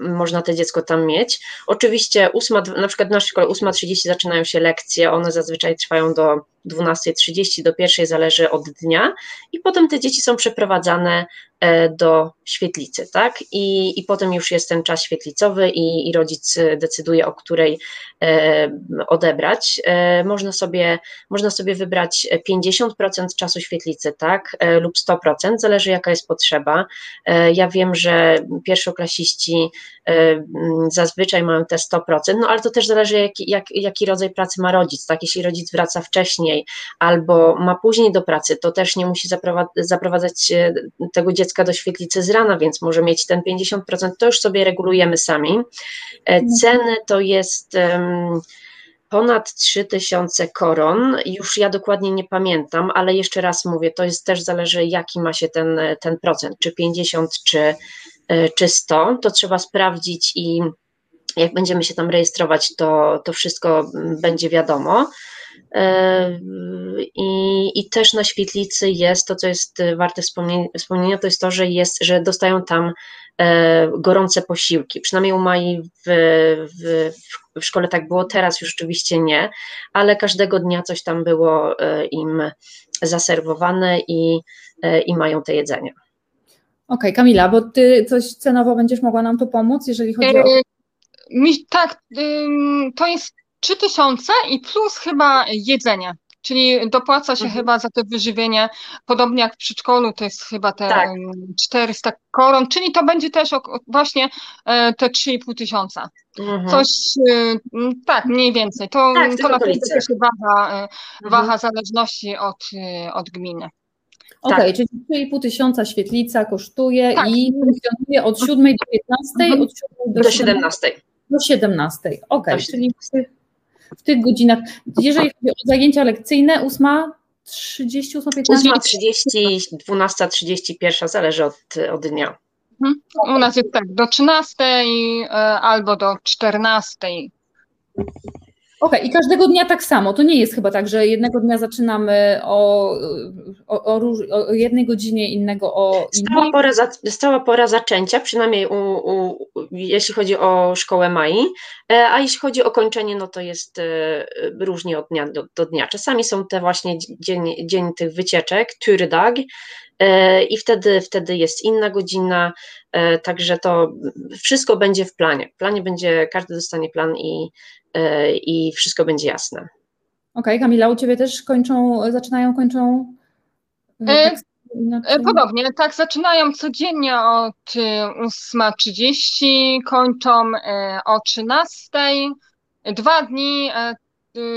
można to dziecko tam mieć. Oczywiście 8, na przykład w naszej szkole 8.30 zaczynają się lekcje, one zazwyczaj trwają do 12.30 do pierwszej, zależy od dnia, i potem te dzieci są przeprowadzane e, do świetlicy, tak? I, i potem już jest ten czas świetlicowy i, i rodzic decyduje, o której e, odebrać. E, można, sobie, można sobie wybrać 50% czasu świetlicy, tak? Lub 100%, zależy jaka jest potrzeba. Ja wiem, że pierwszoklasiści zazwyczaj mają te 100%, no ale to też zależy, jaki, jak, jaki rodzaj pracy ma rodzic, tak? Jeśli rodzic wraca wcześniej, albo ma później do pracy, to też nie musi zaprowadzać tego dziecka do świetlicy z rana, więc może mieć ten 50%, to już sobie regulujemy sami. E, ceny to jest ponad 3000 koron, już ja dokładnie nie pamiętam, ale jeszcze raz mówię, to jest też zależy jaki ma się ten, ten procent, czy 50, czy, e, czy 100, to trzeba sprawdzić i jak będziemy się tam rejestrować, to, to wszystko będzie wiadomo. E, I, I też na świetlicy jest to, co jest warte wspomnienia, to jest to, że, jest, że dostają tam e, gorące posiłki. Przynajmniej u Mai w, w, w szkole tak było, teraz już oczywiście nie, ale każdego dnia coś tam było e, im zaserwowane i, i mają te jedzenie. Okej, okay, Kamila, bo ty coś cenowo będziesz mogła nam tu pomóc, jeżeli chodzi o. Mi, tak, to jest 3000 i plus chyba jedzenie. Czyli dopłaca się mhm. chyba za to wyżywienie, podobnie jak w przedszkolu, to jest chyba te tak. 400 koron, czyli to będzie też właśnie e, te 3,5 tysiąca. Mhm. Coś, e, tak, mniej więcej. To, tak, to naprawdę też waha, e, mhm. waha zależności od, od gminy. Okej, okay, tak. czyli 3,5 tysiąca świetlica kosztuje tak. i funkcjonuje od 7 do 15, mhm. od 7 do, do 17. Do 17, okej, okay, czyli w tych, godzinach. Jeżeli chodzi o zajęcia lekcyjne, 8, 30, 8, 15? 8, 30, 12, 31, zależy od, od dnia. Mhm. U nas jest tak, do 13 e, albo do 14. Okej, okay, i każdego dnia tak samo. To nie jest chyba tak, że jednego dnia zaczynamy o, o, o, o jednej godzinie, innego o innej. Stała pora, za, stała pora zaczęcia, przynajmniej u, u, jeśli chodzi o szkołę Mai, e, a jeśli chodzi o kończenie, no to jest e, różnie od dnia do, do dnia. Czasami są te właśnie dzień, dzień tych wycieczek, Turdag, e, i wtedy, wtedy jest inna godzina, także to wszystko będzie w planie. W planie będzie, każdy dostanie plan i E, i wszystko będzie jasne. Okej, okay, Kamila, u Ciebie też kończą, zaczynają, kończą? E, tak, podobnie, tak, zaczynają codziennie od 8.30, kończą o 13.00. Dwa dni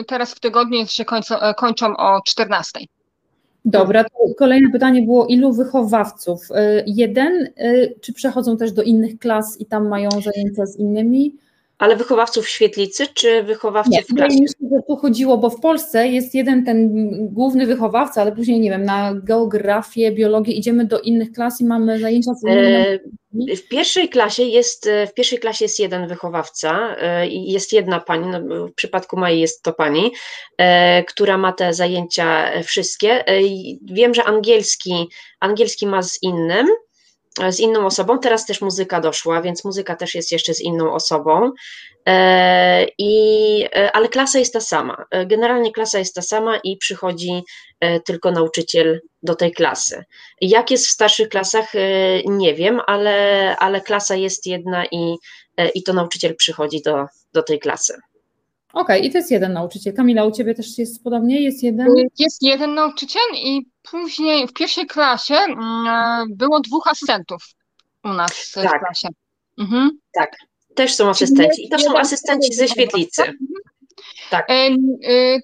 teraz w tygodniu że kończą, kończą o 14.00. Dobra, kolejne pytanie było, ilu wychowawców? Jeden, czy przechodzą też do innych klas i tam mają zajęcia z innymi? Ale wychowawców świetlicy, czy wychowawców nie, w klasie? Nie, myślę, że tu chodziło, bo w Polsce jest jeden ten główny wychowawca, ale później, nie wiem, na geografię, biologię idziemy do innych klas i mamy zajęcia z innymi. E, w pierwszej klasie jest, e, w pierwszej klasie jest jeden wychowawca e, i jest jedna pani, no w przypadku Mai jest to pani, która ma te zajęcia wszystkie. Wiem, że angielski, angielski ma z innym, z inną osobą. Teraz też muzyka doszła, więc muzyka też jest jeszcze z inną osobą. E, I, e, ale klasa jest ta sama. E, generalnie klasa jest ta sama i przychodzi tylko nauczyciel do tej klasy. Jak jest w starszych klasach, nie wiem, ale, ale klasa jest jedna i, i to nauczyciel przychodzi do, do tej klasy. Okej, okay, i to jest jeden nauczyciel. Kamila, u Ciebie też jest podobnie? Jest jeden? Jest jeden nauczyciel i później w pierwszej klasie mm, było dwóch asystentów u nas tak. w klasie. Mhm. Tak, też są asystenci. I to są asystenci ze świetlicy. Mhm. Tak. E, e,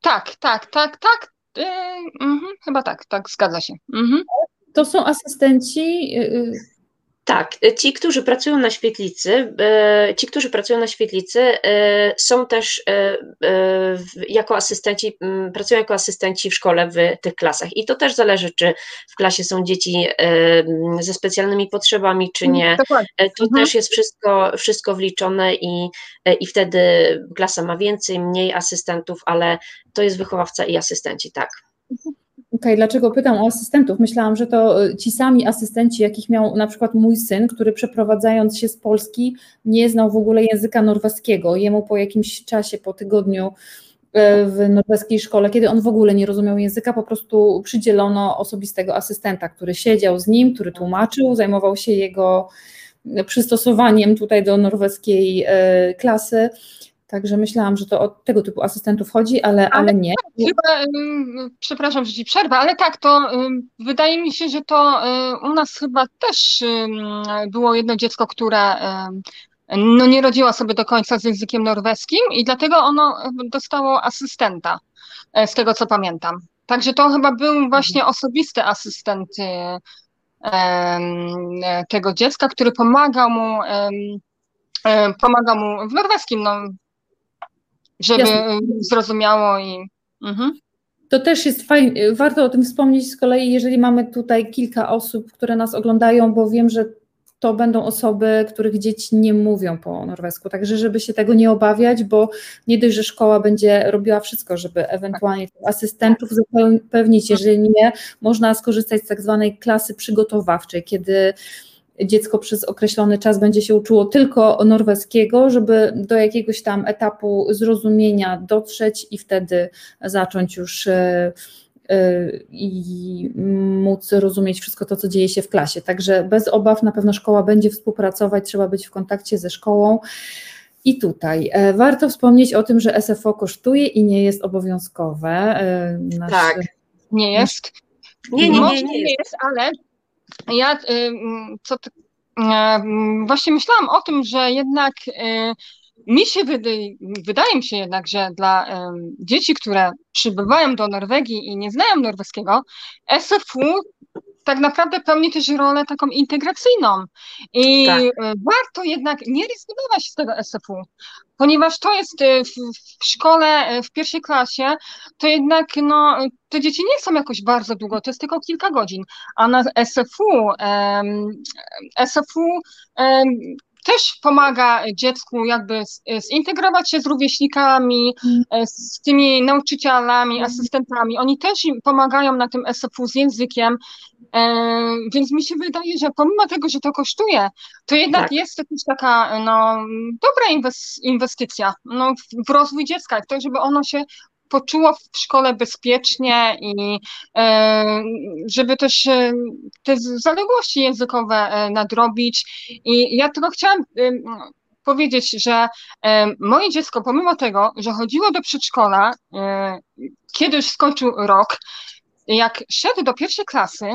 tak, tak, tak, tak. E, mhm, chyba tak, tak, zgadza się. Mhm. To są asystenci y, tak, y, ci, którzy pracują na świetlicy, y, ci, którzy pracują na świetlicy, y, są też jako asystenci, mm, pracują jako asystenci w szkole w tych klasach. I to też zależy, czy w klasie są dzieci ze specjalnymi potrzebami, czy nie. Mm, to mhm. też jest wszystko, wszystko wliczone i, i wtedy klasa ma więcej, mniej asystentów, ale to jest wychowawca i asystenci, tak. Mhm. Okay, dlaczego pytam o asystentów? Myślałam, że to e, ci sami asystenci, jakich miał na przykład mój syn, który przeprowadzając się z Polski nie znał w ogóle języka norweskiego. Jemu po jakimś czasie, po tygodniu e, w norweskiej szkole, kiedy on w ogóle nie rozumiał języka, po prostu przydzielono osobistego asystenta, który siedział z nim, który tłumaczył, zajmował się jego przystosowaniem tutaj do norweskiej e, klasy. Także myślałam, że to o tego typu asystentów chodzi, ale, ale, ale nie. Tak, chyba, przepraszam, że ci przerwę, ale tak, to wydaje mi się, że to u nas chyba też było jedno dziecko, które no nie rodziła sobie do końca z językiem norweskim i dlatego ono dostało asystenta, e, z tego co pamiętam. Także to chyba był właśnie mhm. osobisty asystent tego dziecka, który pomagał mu, pomagał mu w norweskim, no żeby Jasne. zrozumiało i. Mhm. To też jest fajne, warto o tym wspomnieć z kolei, jeżeli mamy tutaj kilka osób, które nas oglądają, bo wiem, że to będą osoby, których dzieci nie mówią po norwesku. Także, żeby się tego nie obawiać, bo nie dość, że szkoła będzie robiła wszystko, żeby ewentualnie asystentów zapewnić. Jeżeli nie, można skorzystać z tak zwanej klasy przygotowawczej, kiedy dziecko przez określony czas będzie się uczyło tylko norweskiego, żeby do jakiegoś tam etapu zrozumienia dotrzeć i wtedy zacząć już e, e, i móc rozumieć wszystko to, co dzieje się w klasie. Także bez obaw na pewno szkoła będzie współpracować, trzeba być w kontakcie ze szkołą. I tutaj e, warto wspomnieć o tym, że SFO kosztuje i nie jest obowiązkowe. Nasz, tak, nie jest. Nie, nie, nie, nie, jest, ale ja y, co, y, właśnie myślałam o tym, że jednak y, mi się wydaje, wydaje mi się jednak, że dla dzieci, które przybywają do Norwegii i nie znają norweskiego, SFU tak naprawdę pełni też rolę taką integracyjną. I tak. E, warto jednak nie rezygnować z tego SFU, ponieważ to jest e, w, szkole, e, w pierwszej klasie, to jednak no, te dzieci nie są jakoś bardzo długo, to jest tylko kilka godzin, a na SFU, um, SFU um, też pomaga dziecku jakby zintegrować się z rówieśnikami, mm. z tymi nauczycielami, mm. asystentami. Oni też pomagają na tym SFU z językiem, więc mi się wydaje, że pomimo tego, że to kosztuje, to jednak tak. jest to też taka no, dobra inwestycja no, w rozwój dziecka, w to, żeby ono się poczuło w szkole bezpiecznie i e, żeby też e, te zaległości językowe e, nadrobić. I ja tylko chciałam powiedzieć, że moje dziecko, pomimo tego, że chodziło do przedszkola, kiedy już skończył rok, jak szedł do pierwszej klasy,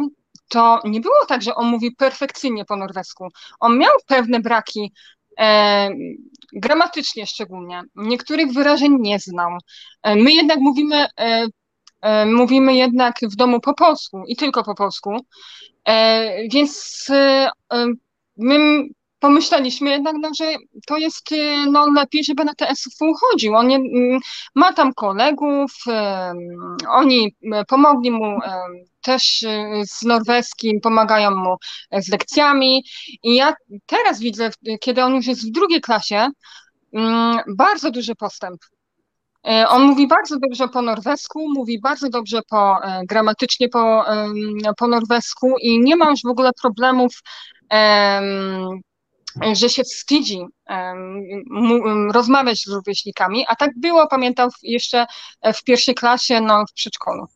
to nie było tak, że on mówi perfekcyjnie po norwesku. On miał pewne braki e, gramatycznie szczególnie. Niektórych wyrażeń nie znam. E, my jednak mówimy, e, e, mówimy jednak w domu po polsku i tylko po polsku, e, więc e, my pomyśleliśmy jednak, no, że to jest no, lepiej, żeby na SFU chodził. On nie, ma tam kolegów, oni pomogli mu też y, z norweskim, pomagają mu z lekcjami. I ja teraz widzę, kiedy on już jest w drugiej klasie, mm, bardzo duży postęp. Y, on mówi bardzo dobrze po norwesku, mówi bardzo dobrze po, e, gramatycznie po, po norwesku i nie ma już w ogóle problemów że się wstydzi rozmawiać z rówieśnikami, a tak było, pamiętam, jeszcze w pierwszej klasie no, w przedszkolu.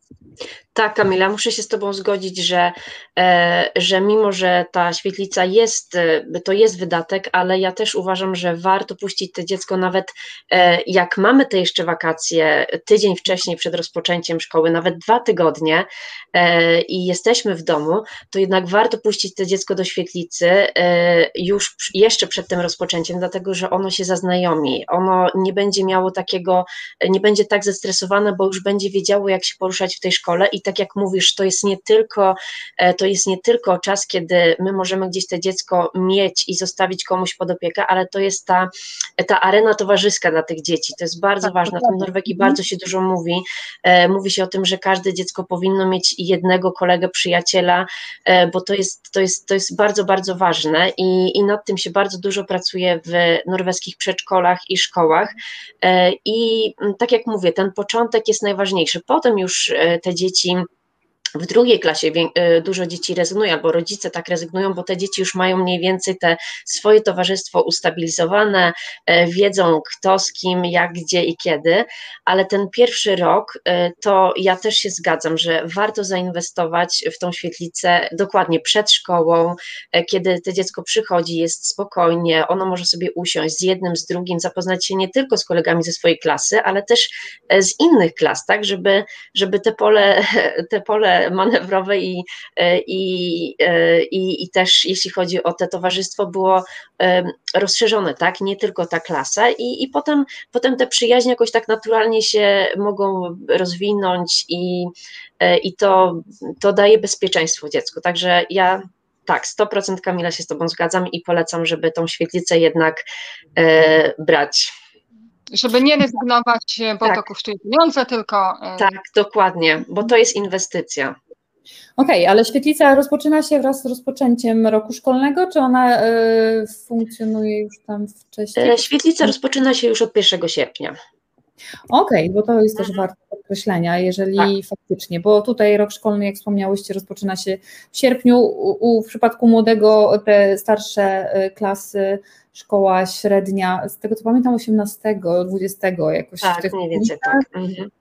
Tak, Kamila, muszę się z Tobą zgodzić, że, e, że mimo, że ta świetlica jest, e, to jest wydatek, ale ja też uważam, że warto puścić to dziecko nawet e, jak mamy te jeszcze wakacje, tydzień wcześniej przed rozpoczęciem szkoły, nawet dwa tygodnie e, i jesteśmy w domu, to jednak warto puścić to dziecko do świetlicy e, już jeszcze przed tym rozpoczęciem, dlatego że ono się zaznajomi, ono nie będzie miało takiego, nie będzie tak zestresowane, bo już będzie wiedziało, jak się poruszać w tej szkole i tak jak mówisz, to jest nie tylko, e, to jest nie tylko czas, kiedy my możemy gdzieś to dziecko mieć i zostawić komuś pod opiekę, ale to jest ta, ta arena towarzyska dla tych dzieci. To jest bardzo tak, ważne. W Norwegii mhm. bardzo się dużo mówi. E, mówi się o tym, że każde dziecko powinno mieć jednego kolegę, przyjaciela, e, bo to jest, to jest, to jest bardzo, bardzo ważne i, i nad tym się bardzo dużo pracuje w norweskich przedszkolach i szkołach. I tak jak mówię, ten początek jest najważniejszy. Potem już te dzieci w drugiej klasie y, dużo dzieci rezygnuje, albo rodzice tak rezygnują, bo te dzieci już mają mniej więcej te swoje towarzystwo ustabilizowane, e, wiedzą kto z kim, jak, gdzie i kiedy, ale ten pierwszy rok e, to ja też się zgadzam, że warto zainwestować w tą świetlicę dokładnie przed szkołą, kiedy to dziecko przychodzi, jest spokojnie, ono może sobie usiąść z jednym, z drugim, zapoznać się nie tylko z kolegami ze swojej klasy, ale też z innych klas, tak, żeby, żeby te pole, te pole manewrowe i, e, i, e, i, i też jeśli chodzi o te towarzystwo było rozszerzone, tak, nie tylko ta klasa i, i potem, potem te przyjaźnie jakoś tak naturalnie się mogą rozwinąć i, e, i to, to daje bezpieczeństwo dziecku, także ja tak, 100% Kamila się z Tobą zgadzam i polecam, żeby tą świetlicę jednak e, brać. Żeby nie rezygnować, bo tak. to kosztuje pieniądze, tylko. E, tak, dokładnie, bo to jest inwestycja. Okej, okay, ale świetlica rozpoczyna się wraz z rozpoczęciem roku szkolnego, czy ona y, funkcjonuje już tam wcześniej? E, świetlica rozpoczyna się już od 1 sierpnia. Okej, okay, bo to jest też mhm. warte podkreślenia, jeżeli tak. faktycznie, bo tutaj rok szkolny, jak wspomniałyście, rozpoczyna się w sierpniu. U, u, w przypadku młodego te starsze klasy szkoła średnia, z tego co pamiętam 18, 20 jakoś. Tak, mniej więcej tak. Mhm.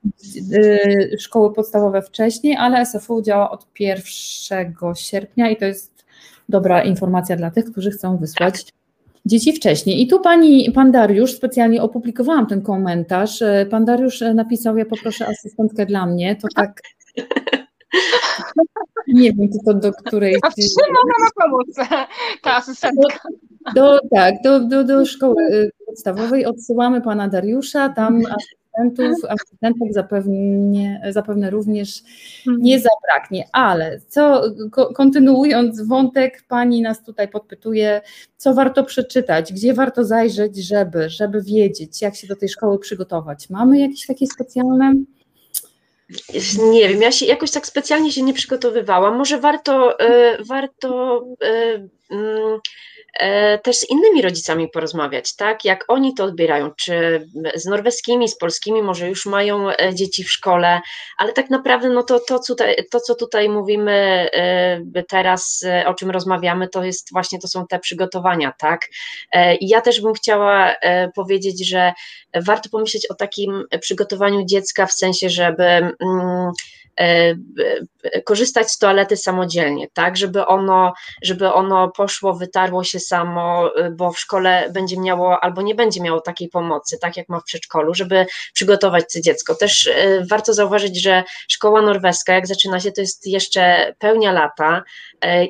Y, szkoły podstawowe wcześniej, ale SFU działa od 1 sierpnia i to jest dobra informacja dla tych, którzy chcą wysłać tak. dzieci wcześniej. I tu pani, pan Dariusz, specjalnie opublikowałam ten komentarz. Y, pan Dariusz napisał, ja poproszę asystentkę dla mnie, to tak nie wiem, czy to do której. A w czym ona ma pomóc, ta asystentka? Do, tak, do, do, do szkoły y, podstawowej odsyłamy pana Dariusza, tam asystentów, asystentek zapewne, zapewne również mhm. nie zabraknie. Ale co, kontynuując wątek, pani nas tutaj podpytuje, co warto przeczytać, gdzie warto zajrzeć, żeby, żeby wiedzieć, jak się do tej szkoły przygotować. Mamy jakieś takie specjalne nie wiem, ja się jakoś tak specjalnie się nie przygotowywałam. Może warto, y, warto E, też z innymi rodzicami porozmawiać, tak? Jak oni to odbierają, czy z norweskimi, z polskimi, może już mają e, dzieci w szkole, ale tak naprawdę no to, to, tutaj, to co tutaj mówimy e, teraz, o czym rozmawiamy, to jest właśnie, to są te przygotowania, tak? I ja też bym chciała powiedzieć, że warto pomyśleć o takim przygotowaniu dziecka w sensie, żeby mm, E, e, korzystać z toalety samodzielnie, tak, żeby ono, żeby ono poszło, wytarło się samo, e, bo w szkole będzie miało albo nie będzie miało takiej pomocy, tak jak ma w przedszkolu, żeby przygotować to dziecko. Też warto zauważyć, że szkoła norweska, jak zaczyna się, to jest jeszcze pełnia lata,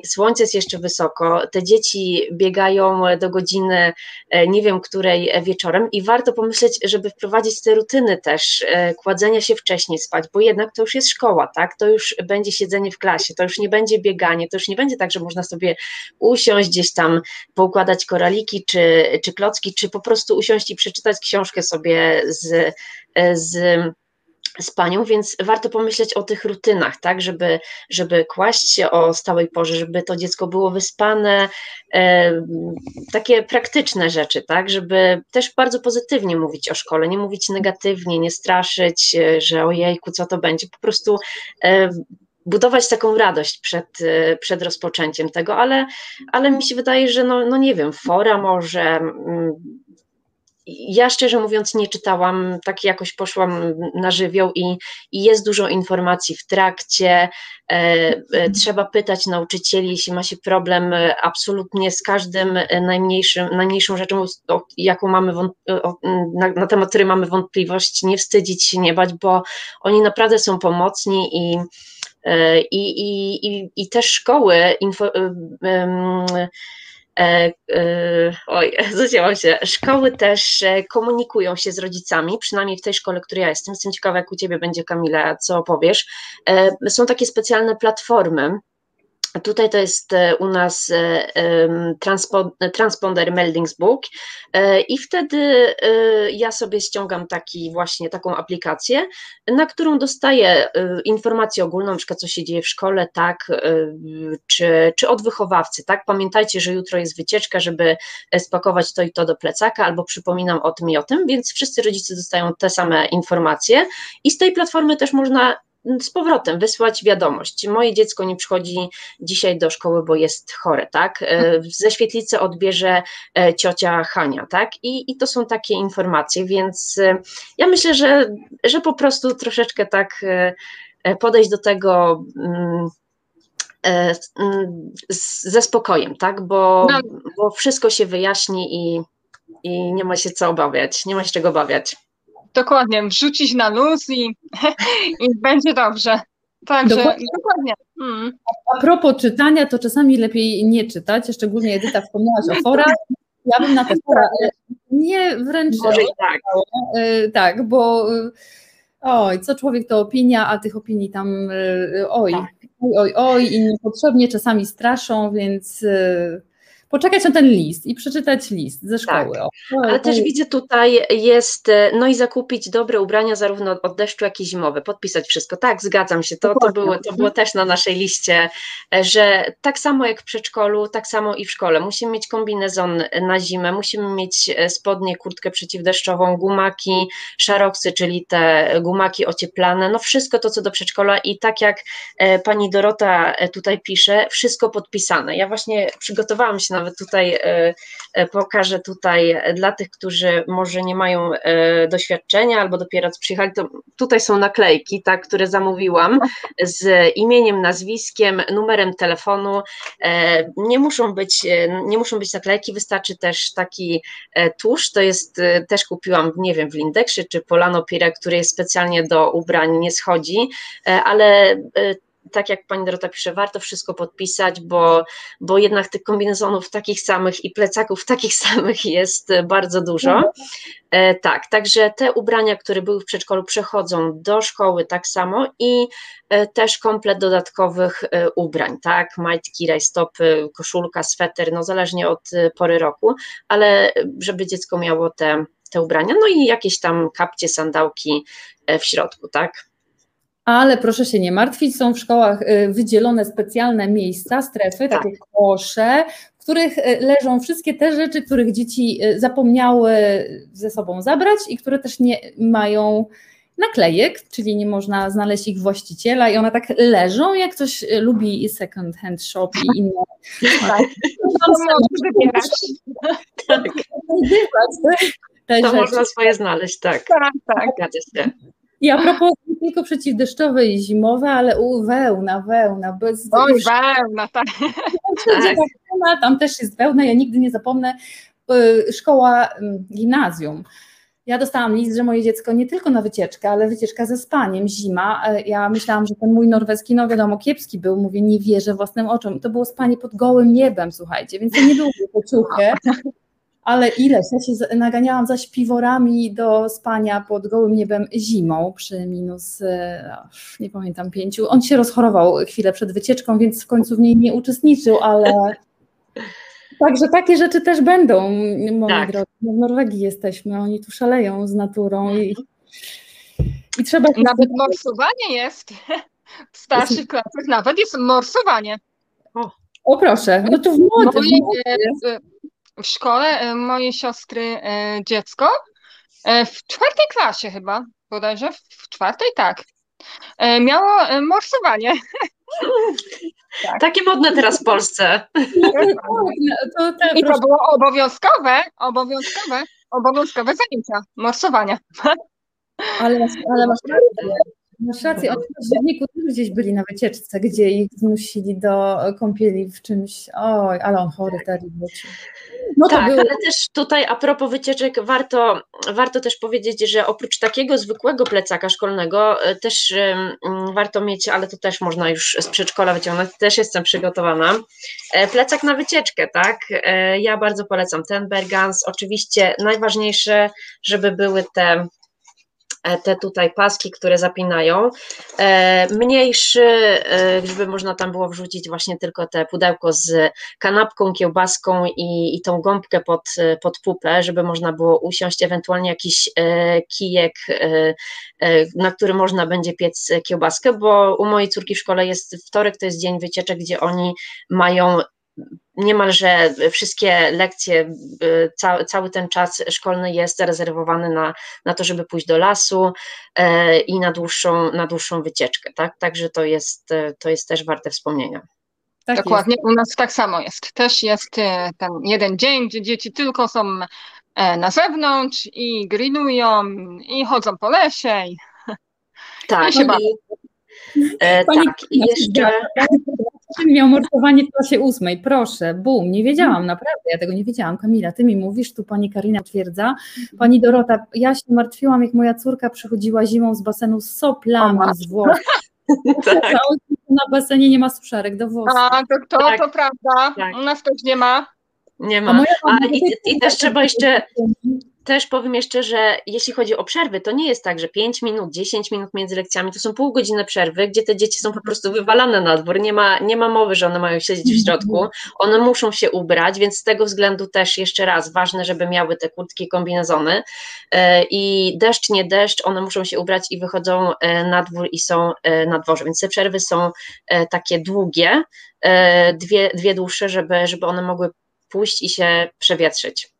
słońce jest jeszcze wysoko, te dzieci biegają do godziny, nie wiem której wieczorem i warto pomyśleć, żeby wprowadzić te rutyny też, kładzenia się wcześniej spać, bo jednak to już jest szkoła, tak? To już będzie siedzenie w klasie, to już nie będzie bieganie, to już nie będzie tak, że można sobie usiąść gdzieś tam, poukładać koraliki czy, czy klocki, czy po prostu usiąść i przeczytać książkę sobie z, z z panią, więc warto pomyśleć o tych rutynach, tak, żeby, żeby kłaść się o stałej porze, żeby to dziecko było wyspane, e, takie praktyczne rzeczy, tak, żeby też bardzo pozytywnie mówić o szkole, nie mówić negatywnie, nie straszyć, że ojejku, co to będzie, po prostu e, budować taką radość przed, e, przed rozpoczęciem tego, ale, ale mi się wydaje, że no, no nie wiem, fora może, mm, ja szczerze mówiąc nie czytałam, tak jakoś poszłam na żywioł i, i jest dużo informacji w trakcie. E, e, trzeba pytać nauczycieli, jeśli ma się problem e, absolutnie z każdym najmniejszym, najmniejszą rzeczą, jaką mamy na, na, temat której mamy wątpliwość, nie wstydzić się, nie bać, bo oni naprawdę są pomocni i i, i, i, i też szkoły info, E, e, oj, zacięłam się. Szkoły też e, komunikują się z rodzicami, przynajmniej w tej szkole, w której ja jestem. Jestem ciekawa, jak u Ciebie będzie, Kamila, co opowiesz. Są takie specjalne platformy, Tutaj to jest e, u nas e, transponder Meldingsbook e, i wtedy ja sobie ściągam taki właśnie taką aplikację, na którą dostaję informację ogólną, na przykład co się dzieje w szkole, tak, czy, czy od wychowawcy, tak, pamiętajcie, że jutro jest wycieczka, żeby spakować to i to do plecaka, albo przypominam o tym i o tym, więc wszyscy rodzice dostają te same informacje. I z tej platformy też można z powrotem wysłać wiadomość. Moje dziecko nie przychodzi dzisiaj do szkoły, bo jest chore, tak? E, ze świetlicy odbierze e, ciocia Hania, tak? I, i to są takie informacje, więc e, ja myślę, że, że po prostu troszeczkę tak podejść do tego mm, mm, ze spokojem, tak? Bo, no. bo wszystko się wyjaśni i, i nie ma się co obawiać, nie ma się czego obawiać. Dokładnie, wrzucić na luz i, i będzie dobrze. Także dokładnie. dokładnie. Mm. A propos czytania, to czasami lepiej nie czytać, szczególnie Edyta wspomniałaś o forach. Ja bym na te fora nie wręcz. Może i tak. E, tak, bo e, oj, co człowiek to opinia, a tych opinii tam e, oj, oj, oj, oj i niepotrzebnie czasami straszą, więc poczekać na ten list i przeczytać list ze szkoły. Tak. O, Ale też widzę tutaj jest, no i zakupić dobre ubrania zarówno od deszczu, jak i zimowe, podpisać wszystko. Tak, zgadzam się, to, to, było, to było też na naszej liście, że tak samo jak w przedszkolu, tak samo i w szkole. Musimy mieć kombinezon na zimę, musimy mieć spodnie, kurtkę przeciwdeszczową, gumaki, szaroksy, czyli te gumaki ocieplane, no wszystko to, co do przedszkola i tak jak e, pani Dorota e, tutaj pisze, wszystko podpisane. Ja właśnie przygotowałam się na nawet tutaj e, e, pokażę tutaj dla tych, którzy może nie mają e, doświadczenia albo dopiero przyjechali, to tutaj są naklejki, tak, które zamówiłam z imieniem, nazwiskiem, numerem telefonu. Nie muszą być, nie muszą być naklejki, wystarczy też taki tusz, to jest, też kupiłam, nie wiem, w Lindeksie czy Polano Pire, który jest specjalnie do ubrań, nie schodzi, ale tak jak pani Dorota pisze, warto wszystko podpisać, bo, bo jednak tych kombinezonów takich samych i plecaków takich samych jest bardzo dużo. E, tak, także te ubrania, które były w przedszkolu, przechodzą do szkoły tak samo i e, też komplet dodatkowych e, ubrań, tak, majtki, rajstopy, koszulka, sweter, no zależnie od pory roku, ale żeby dziecko miało te, te ubrania, no i jakieś tam kapcie, sandałki w środku, tak. Ale proszę się nie martwić, są w szkołach wydzielone specjalne miejsca, strefy, tak. takie kosze, których e, leżą wszystkie te rzeczy, których dzieci e, zapomniały ze sobą zabrać i które też nie mają naklejek, czyli nie można znaleźć ich właściciela i one tak leżą, jak ktoś lubi second hand shop i inne. Tak. To. Tak. To można swoje znaleźć, tak. Tak, tak. I a propos nie tylko przeciwdeszczowe i zimowe, ale u, wełna, wełna. Bez, Oj, już, wełna, tak. Tam też jest wełna, ja nigdy nie zapomnę. Y, szkoła, gimnazjum. Ja dostałam list, że moje dziecko nie tylko na wycieczkę, ale wycieczka ze spaniem, zima. E, ja myślałam, że ten mój norweski, no wiadomo, kiepski był. Mówię, nie wierzę własnym oczom. To było spanie pod gołym niebem, słuchajcie, więc to nie było pociuchę ale ileś, ja się naganiałam za śpiworami do spania pod gołym niebem zimą przy minus, e, nie pamiętam, pięciu. On się rozchorował chwilę przed wycieczką, więc w końcu w niej nie uczestniczył, ale także takie rzeczy też będą, moi tak. drodzy. W Norwegii jesteśmy, oni tu szaleją z naturą i, i trzeba... Nawet morsowanie jest. W starszych klasach nawet jest morsowanie. O, o proszę, no to w młodym. Moje, w szkole e, mojej siostry e, dziecko e, w czwartej klasie chyba, bodajże w czwartej, tak. Miało morsowanie. Tak. Takie modne teraz w Polsce. To, to I to było obowiązkowe, obowiązkowe, obowiązkowe zajęcia morsowania. Ale, ale masz rację. Masz rację, oni w październiku też gdzieś byli na wycieczce, gdzie ich zmusili do kąpieli w czymś. Oj, ale on chory teraz wrócił. No tak, ale też tutaj a propos wycieczek warto, warto też powiedzieć, że oprócz takiego zwykłego plecaka szkolnego e, też um, warto mieć, ale to też można już z przedszkola wyciągnąć, też jestem przygotowana, e, plecak na wycieczkę, tak? E, ja bardzo polecam ten Bergans, oczywiście najważniejsze, żeby były te te tutaj paski, które zapinają. E, mniejszy, e, żeby można tam było wrzucić właśnie tylko te pudełko z kanapką, kiełbaską i, i tą gąbkę pod, pod pupę, żeby można było usiąść, ewentualnie jakiś kijek, na który można będzie piec kiełbaskę, bo u mojej córki w szkole jest wtorek, to jest dzień wycieczek, gdzie oni mają niemalże wszystkie lekcje, y, cały, cały ten czas szkolny jest zarezerwowany na, na to, żeby pójść do lasu e, i na dłuższą, na dłuższą wycieczkę, tak? Także to jest, e, to jest też warte wspomnienia. Tak Dokładnie, jest. u nas tak samo jest. Też jest e, ten jeden dzień, gdzie dzieci tylko są na zewnątrz i grillują i chodzą po lesie. I, tak, i się bawią. E, tak, i jeszcze miał morsowanie w klasie ósmej, proszę, bum, nie wiedziałam, naprawdę, ja tego nie wiedziałam. Kamila, ty mi mówisz, tu pani Karina potwierdza. Pani Dorota, ja się martwiłam, jak moja córka przychodziła zimą z basenu z soplami z włosów. Tak. Na basenie nie ma suszarek do włosów. A, to, to, tak. to prawda, tak. u nas też nie ma. Nie ma. A, A i, i też trzeba jeszcze też powiem jeszcze, że jeśli chodzi o przerwy, to nie jest tak, że 5 minut, 10 minut między lekcjami to są pół godziny przerwy, gdzie te dzieci są po prostu wywalane na dwór. Nie ma, nie ma mowy, że one mają siedzieć w środku. One muszą się ubrać, więc z tego względu też jeszcze raz ważne, żeby miały te kurtki, kombinezony. E, I deszcz, nie deszcz, one muszą się ubrać i wychodzą e, na dwór i są e, na dworze. Więc te przerwy są takie długie, dwie, dwie dłuższe, żeby, żeby one mogły pójść i się przewietrzyć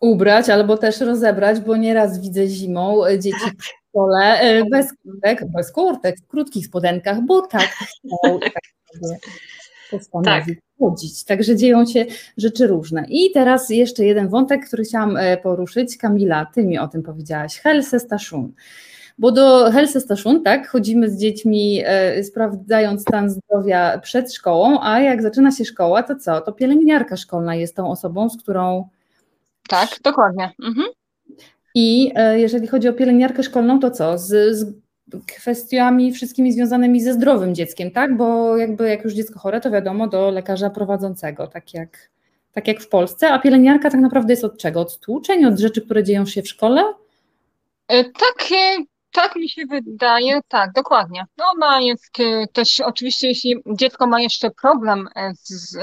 ubrać albo też rozebrać, bo nieraz widzę zimą e, dzieci tak. w szkole e, bez kurtek, bez kurtek, w krótkich spodenkach, bo tak chcą tak tak. chodzić. Także dzieją się rzeczy różne. I teraz jeszcze jeden wątek, który chciałam e, poruszyć. Kamila, ty mi o tym powiedziałaś. Helse Station. Bo do Helse Station, tak, chodzimy z dziećmi, e, sprawdzając stan zdrowia przed szkołą, a jak zaczyna się szkoła, to co? To pielęgniarka szkolna jest tą osobą, z którą tak, dokładnie. Mhm. I e, jeżeli chodzi o pielęgniarkę szkolną, to co? Z, z kwestiami wszystkimi związanymi ze zdrowym dzieckiem, tak? Bo jakby jak już dziecko chore, to wiadomo do lekarza prowadzącego, tak jak, tak jak w Polsce, a pielęgniarka tak naprawdę jest od czego? Od tłuczeń, od rzeczy, które dzieją się w szkole? Tak, tak mi się wydaje, tak, dokładnie. No ona jest e, też, oczywiście jeśli dziecko ma jeszcze problem z,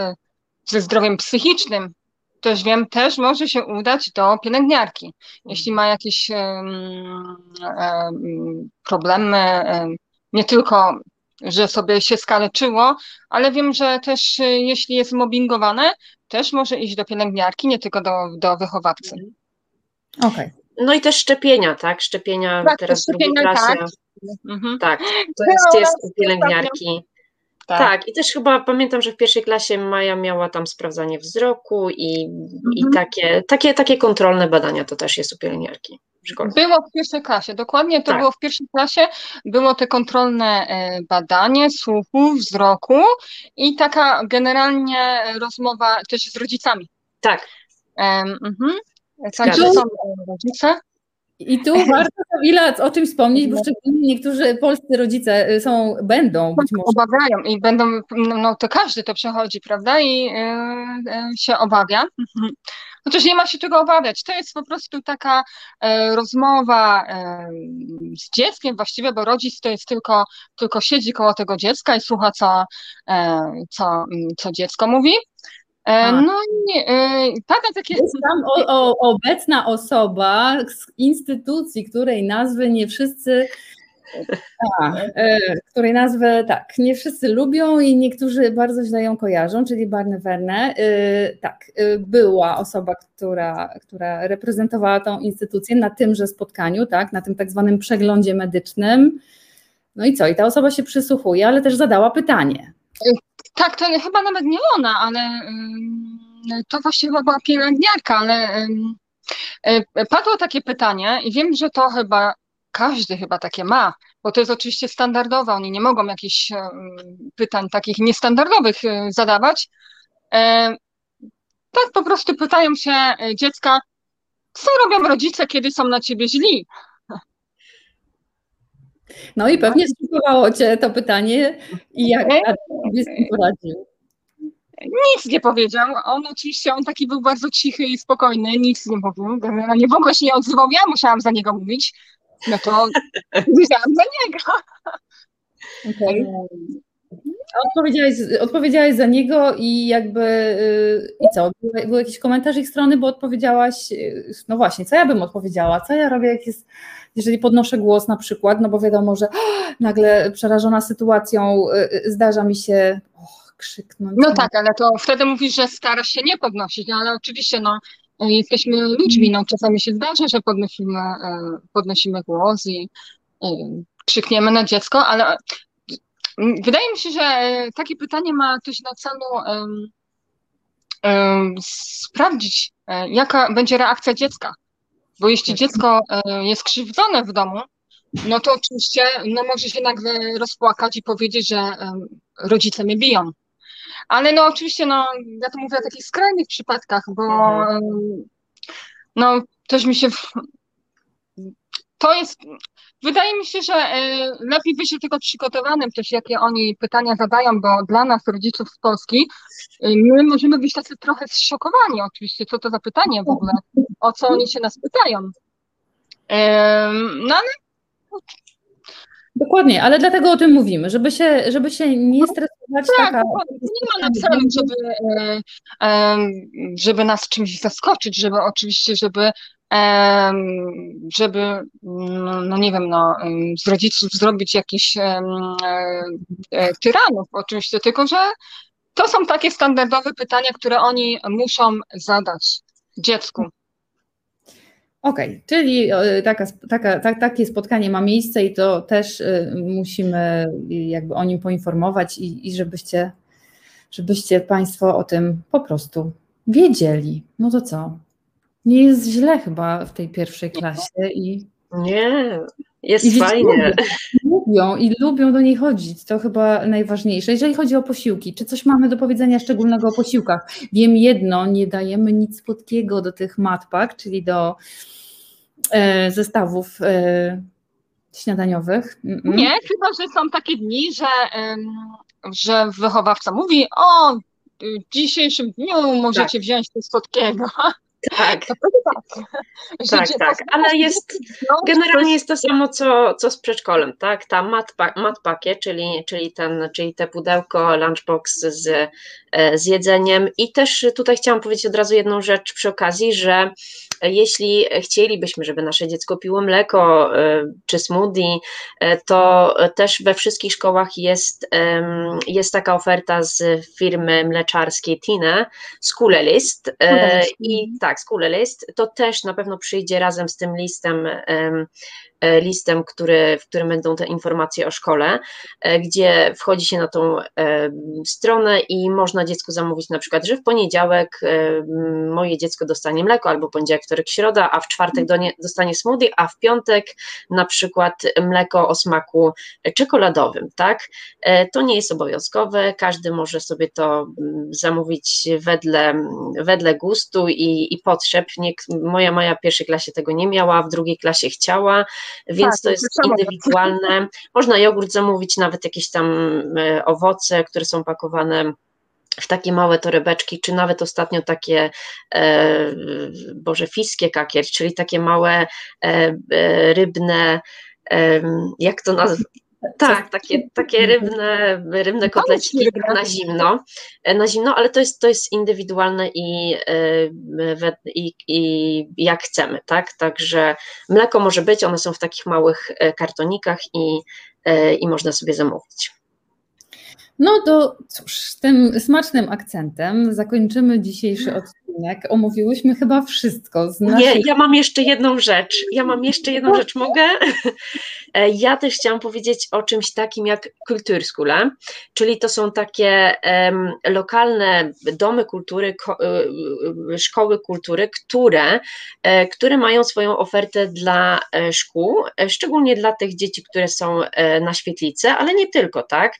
ze zdrowiem psychicznym, też wiem, też może się udać do pielęgniarki. Jeśli ma jakieś um, um, problemy, um, nie tylko, że sobie się skaleczyło, ale wiem, że też jeśli jest mobbingowane, też może iść do pielęgniarki, nie tylko do, do wychowawcy. Okej. Okay. No i też szczepienia, tak? Szczepienia tak, teraz w drugiej klasie. Tak. Mhm. tak, to jest, jest u pielęgniarki. Tak. tak. i też chyba pamiętam, że w pierwszej klasie Maja miała tam sprawdzanie wzroku i, mhm. i takie, takie, takie kontrolne badania to też jest u pielęgniarki. Było w pierwszej klasie, dokładnie to tak. było w pierwszej klasie, było te kontrolne e, badanie słuchu, wzroku i taka generalnie rozmowa też z rodzicami. Tak. Um, mhm. Także są rodzice. I tu warto Kamila o czymś wspomnieć, bo szczególnie niektórzy polscy rodzice y, są, będą być może. Obawiają i będą, no to każdy to przechodzi, prawda? I yy, yy, się obawia. Chociaż nie ma się czego obawiać. To jest po prostu taka e, rozmowa e, z dzieckiem właściwie, bo rodzic to jest tylko, tylko siedzi koło tego dziecka i słucha, co, e, co, co dziecko mówi. E, no nie, e, taka takie... Jest tam o, o, obecna osoba z instytucji, której nazwy nie wszyscy a, e, której nazwę tak, nie wszyscy lubią i niektórzy bardzo źle ją kojarzą, czyli Barney Verne. Tak, była osoba, która, która reprezentowała tą instytucję na tymże spotkaniu, tak, na tym tak zwanym przeglądzie medycznym. No i co? I ta osoba się przysłuchuje, ale też zadała pytanie. Tak, to chyba nawet nie ona, ale to właśnie chyba była pielęgniarka, ale e, padło takie pytanie i wiem, że to chyba każdy chyba takie ma, bo to jest oczywiście standardowe, oni nie mogą jakichś pytań takich niestandardowych e, zadawać. E, tak po prostu pytają się dziecka, co robią rodzice, kiedy są na ciebie źli? No i pewnie zszokowało Cię to pytanie i jak sobie z tym poradził? Nic nie powiedział. On oczywiście, on taki był bardzo cichy i spokojny, nic nie mówił. Nie w ogóle się nie odzywał, ja musiałam za niego mówić. No to wiedziałam za niego. Okay. Odpowiedziałeś, odpowiedziałeś za niego i jakby y, i co? Był, był jakiś komentarz ich strony, bo odpowiedziałaś, y, no właśnie, co ja bym odpowiedziała? Co ja robię, jak jest jeżeli podnoszę głos na przykład, no bo wiadomo, że nagle przerażona sytuacją y, zdarza mi się oh, krzyknąć. No tak, ale to wtedy mówisz, że starasz się nie podnosić, no ale oczywiście no, jesteśmy ludźmi, no czasami się zdarza, że podnosimy, podnosimy głos i krzykniemy na dziecko, ale wydaje mi się, że takie pytanie ma też na celu um, um, sprawdzić, e, jaka będzie reakcja dziecka. Bo jeśli tak. dziecko e, jest krzywdzone w domu, no to oczywiście no może się nagle rozpłakać i powiedzieć, że rodzice mnie biją. Ale no oczywiście, no ja to mówię o takich skrajnych przypadkach, bo mhm. no też mi się to jest, wydaje mi się, że e, lepiej być tego przygotowanym też, jakie oni pytania zadają, bo dla nas, rodziców z Polski, e, my możemy być tacy trochę zszokowani oczywiście, co to za pytanie w ogóle, o co oni się nas pytają. No ale Dokładnie, ale dlatego o tym mówimy, żeby się, żeby się nie no, stresować. Tak, taka... nie ma na celu, żeby, e, żeby nas czymś zaskoczyć, żeby oczywiście, żeby żeby, no, no nie wiem, no, z rodziców zrobić jakiś e, e, tyranów oczywiście, tylko że to są takie standardowe pytania, które oni muszą zadać dziecku. Okej, okay, czyli e, taka, taka, tak, takie spotkanie ma miejsce i to też musimy jakby o nim poinformować i, i żebyście, żebyście Państwo o tym po prostu wiedzieli. No to co? Nie jest źle chyba w tej pierwszej klasie i. Nie, jest i fajnie. Lubią, i lubią do niej chodzić. To chyba najważniejsze. Jeżeli chodzi o posiłki, czy coś mamy do powiedzenia szczególnego o posiłkach? Wiem jedno, nie dajemy nic słodkiego do tych matpak, czyli do e, zestawów e, śniadaniowych? Mm -mm. Nie, chyba, że są takie dni, że, że wychowawca mówi, o, w dzisiejszym dniu możecie tak. wziąć coś słodkiego. Tak. tak. tak, tak, ale jest generalnie jest to samo, co, co z przedszkolem, tak? Ta matpakie, czyli, czyli, ten, czyli te pudełko, lunchbox z, e, z jedzeniem i też tutaj chciałam powiedzieć od razu jedną rzecz przy okazji, że jeśli chcielibyśmy, żeby nasze dziecko piło mleko e, czy smoothie, e, to też we wszystkich szkołach jest, jest taka oferta z firmy mleczarskiej Tine, Skule List i tak, Skule List, to też na pewno przyjdzie razem z tym listem E, listem, który, w którym będą te informacje o szkole, e, gdzie wchodzi się na tą e, stronę i można dziecku zamówić na przykład, że w poniedziałek moje dziecko dostanie mleko, albo poniedziałek, wtorek, środa, a w czwartek dostanie smoothie, a w piątek na przykład mleko o smaku czekoladowym, tak? To nie jest obowiązkowe, każdy może sobie to zamówić wedle, wedle gustu i, i potrzeb. Nie, moja Maja w pierwszej klasie tego nie miała, w drugiej klasie chciała, więc tak, to jest indywidualne. Można jogurt zamówić, nawet jakieś tam e, owoce, które są pakowane w takie małe torebeczki, czy nawet ostatnio takie, e, boże, fiskie kakier, czyli takie małe e, e, rybne, jak to nazwać? Tak, takie, takie rybne, rybne kotleciki na zimno, e, na zimno, ale to jest, to jest indywidualne i, e, i, i jak chcemy, tak? Także mleko może być, one są w takich małych e, kartonikach i, i można sobie zamówić. No to cóż, tym smacznym akcentem zakończymy dzisiejszy odcinek. Omówiłyśmy chyba wszystko. Z naszych... Nie, ja mam jeszcze jedną rzecz. Ja mam jeszcze jedną rzecz. Mogę? E, ja też chciałam powiedzieć o czymś takim jak Kulturskule, czyli to są takie um, lokalne domy kultury, ko, e, szkoły kultury, które, e, które mają swoją ofertę dla szkół, szczególnie dla tych dzieci, które są na świetlicy, ale nie tylko, tak?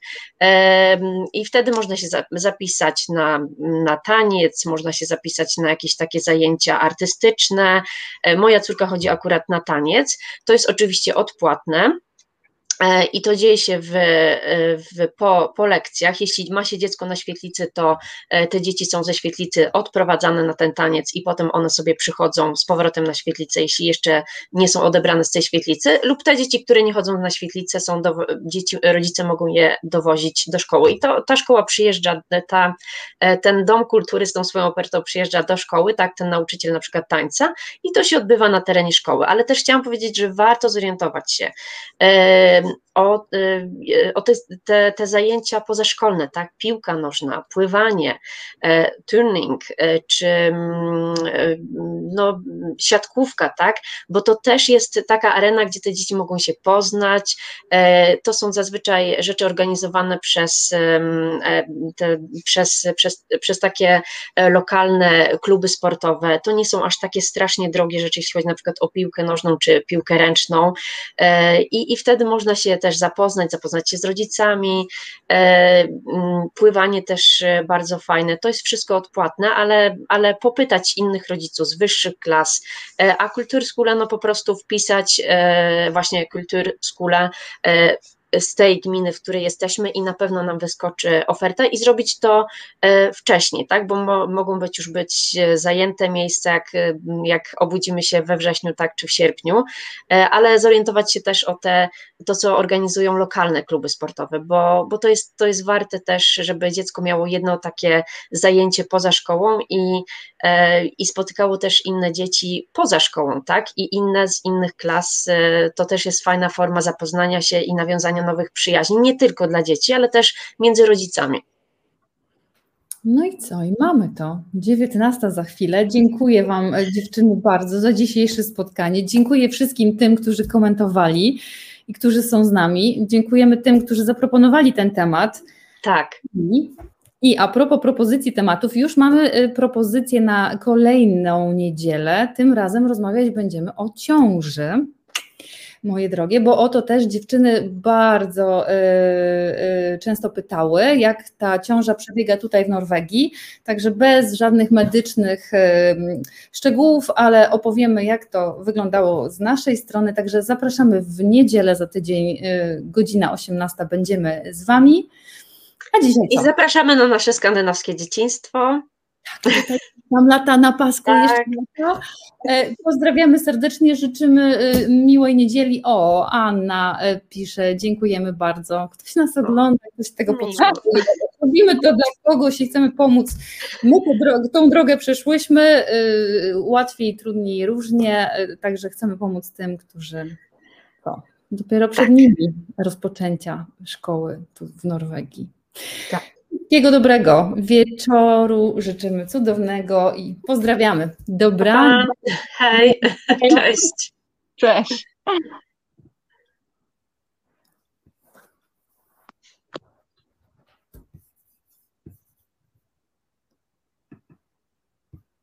I wtedy można się zapisać na, na taniec, można się zapisać na jakieś takie zajęcia artystyczne. Moja córka chodzi akurat na taniec. To jest oczywiście odpłatne. E, I to dzieje się w, e, w, po, po lekcjach. Jeśli ma się dziecko na świetlicy, to e, te dzieci są ze świetlicy odprowadzane na ten taniec i potem one sobie przychodzą z powrotem na świetlicę, jeśli jeszcze nie są odebrane z tej świetlicy, lub te dzieci, które nie chodzą na świetlicę, są do, dzieci, rodzice mogą je dowozić do szkoły. I to ta szkoła przyjeżdża, ta, ten dom kultury z tą swoją ofertą przyjeżdża do szkoły, tak, ten nauczyciel na przykład tańca, i to się odbywa na terenie szkoły. Ale też chciałam powiedzieć, że warto zorientować się o, y, o te, te, te, zajęcia pozaszkolne, tak, piłka nożna, pływanie, e, turning, e, czy mm, e, no, siatkówka, tak, bo to też jest taka arena, gdzie te dzieci mogą się poznać, to są zazwyczaj rzeczy organizowane przez, te, przez, przez, przez takie lokalne kluby sportowe, to nie są aż takie strasznie drogie rzeczy, jeśli chodzi na przykład o piłkę nożną, czy piłkę ręczną. I, i wtedy można się też zapoznać, zapoznać się z rodzicami. E, mm, pływanie też e, bardzo fajne. To jest wszystko odpłatne, ale, ale popytać innych rodziców z wyższych klas, e, a Kultur Skula no po prostu wpisać właśnie Kultur Skula z tej gminy, w której jesteśmy i na pewno nam wyskoczy oferta i zrobić to e, wcześniej, tak, bo mo mogą być już być e, zajęte miejsca, jak, e, jak obudzimy się we wrześniu, tak, czy w sierpniu, ale zorientować się też o te, to, co organizują lokalne kluby sportowe, bo, bo to, jest, to jest warte też, żeby dziecko miało jedno takie zajęcie poza szkołą i, i spotykało też inne dzieci poza szkołą, tak, i inne z innych klas, to też jest fajna forma zapoznania się i nawiązania nowych przyjaźni, nie tylko dla dzieci, ale też między rodzicami. No i co? I mamy to. 19 za chwilę. Dziękuję Wam, e, dziewczyny, bardzo za dzisiejsze spotkanie. Dziękuję wszystkim tym, którzy komentowali i którzy są z nami. Dziękujemy tym, którzy zaproponowali ten temat. Tak. I, i a propos propozycji tematów, już mamy e, propozycję na kolejną niedzielę. Tym razem rozmawiać będziemy o ciąży. Moje drogie, bo o to też dziewczyny bardzo y, y, często pytały, jak ta ciąża przebiega tutaj w Norwegii, także bez żadnych medycznych y, szczegółów, ale opowiemy, jak to wyglądało z naszej strony, także zapraszamy w niedzielę za tydzień, godzina 18 będziemy z Wami. A dzisiaj co? I zapraszamy na nasze skandynawskie dzieciństwo. Tak, tam lata na pasku tak. jeszcze lata. E, pozdrawiamy serdecznie, życzymy e, miłej niedzieli. O, Anna e, pisze, dziękujemy bardzo. Ktoś nas ogląda, ktoś tego potrzebuje. Robimy to dla kogoś i chcemy pomóc. My tą drogę przeszłyśmy, łatwiej, trudniej, różnie, także chcemy pomóc tym, którzy to, dopiero przed tak. nimi rozpoczęcia szkoły tu w Norwegii. Tak. Wszystkiego dobrego wieczoru, życzymy cudownego i pozdrawiamy. Dobra. Hej, cześć. Cześć.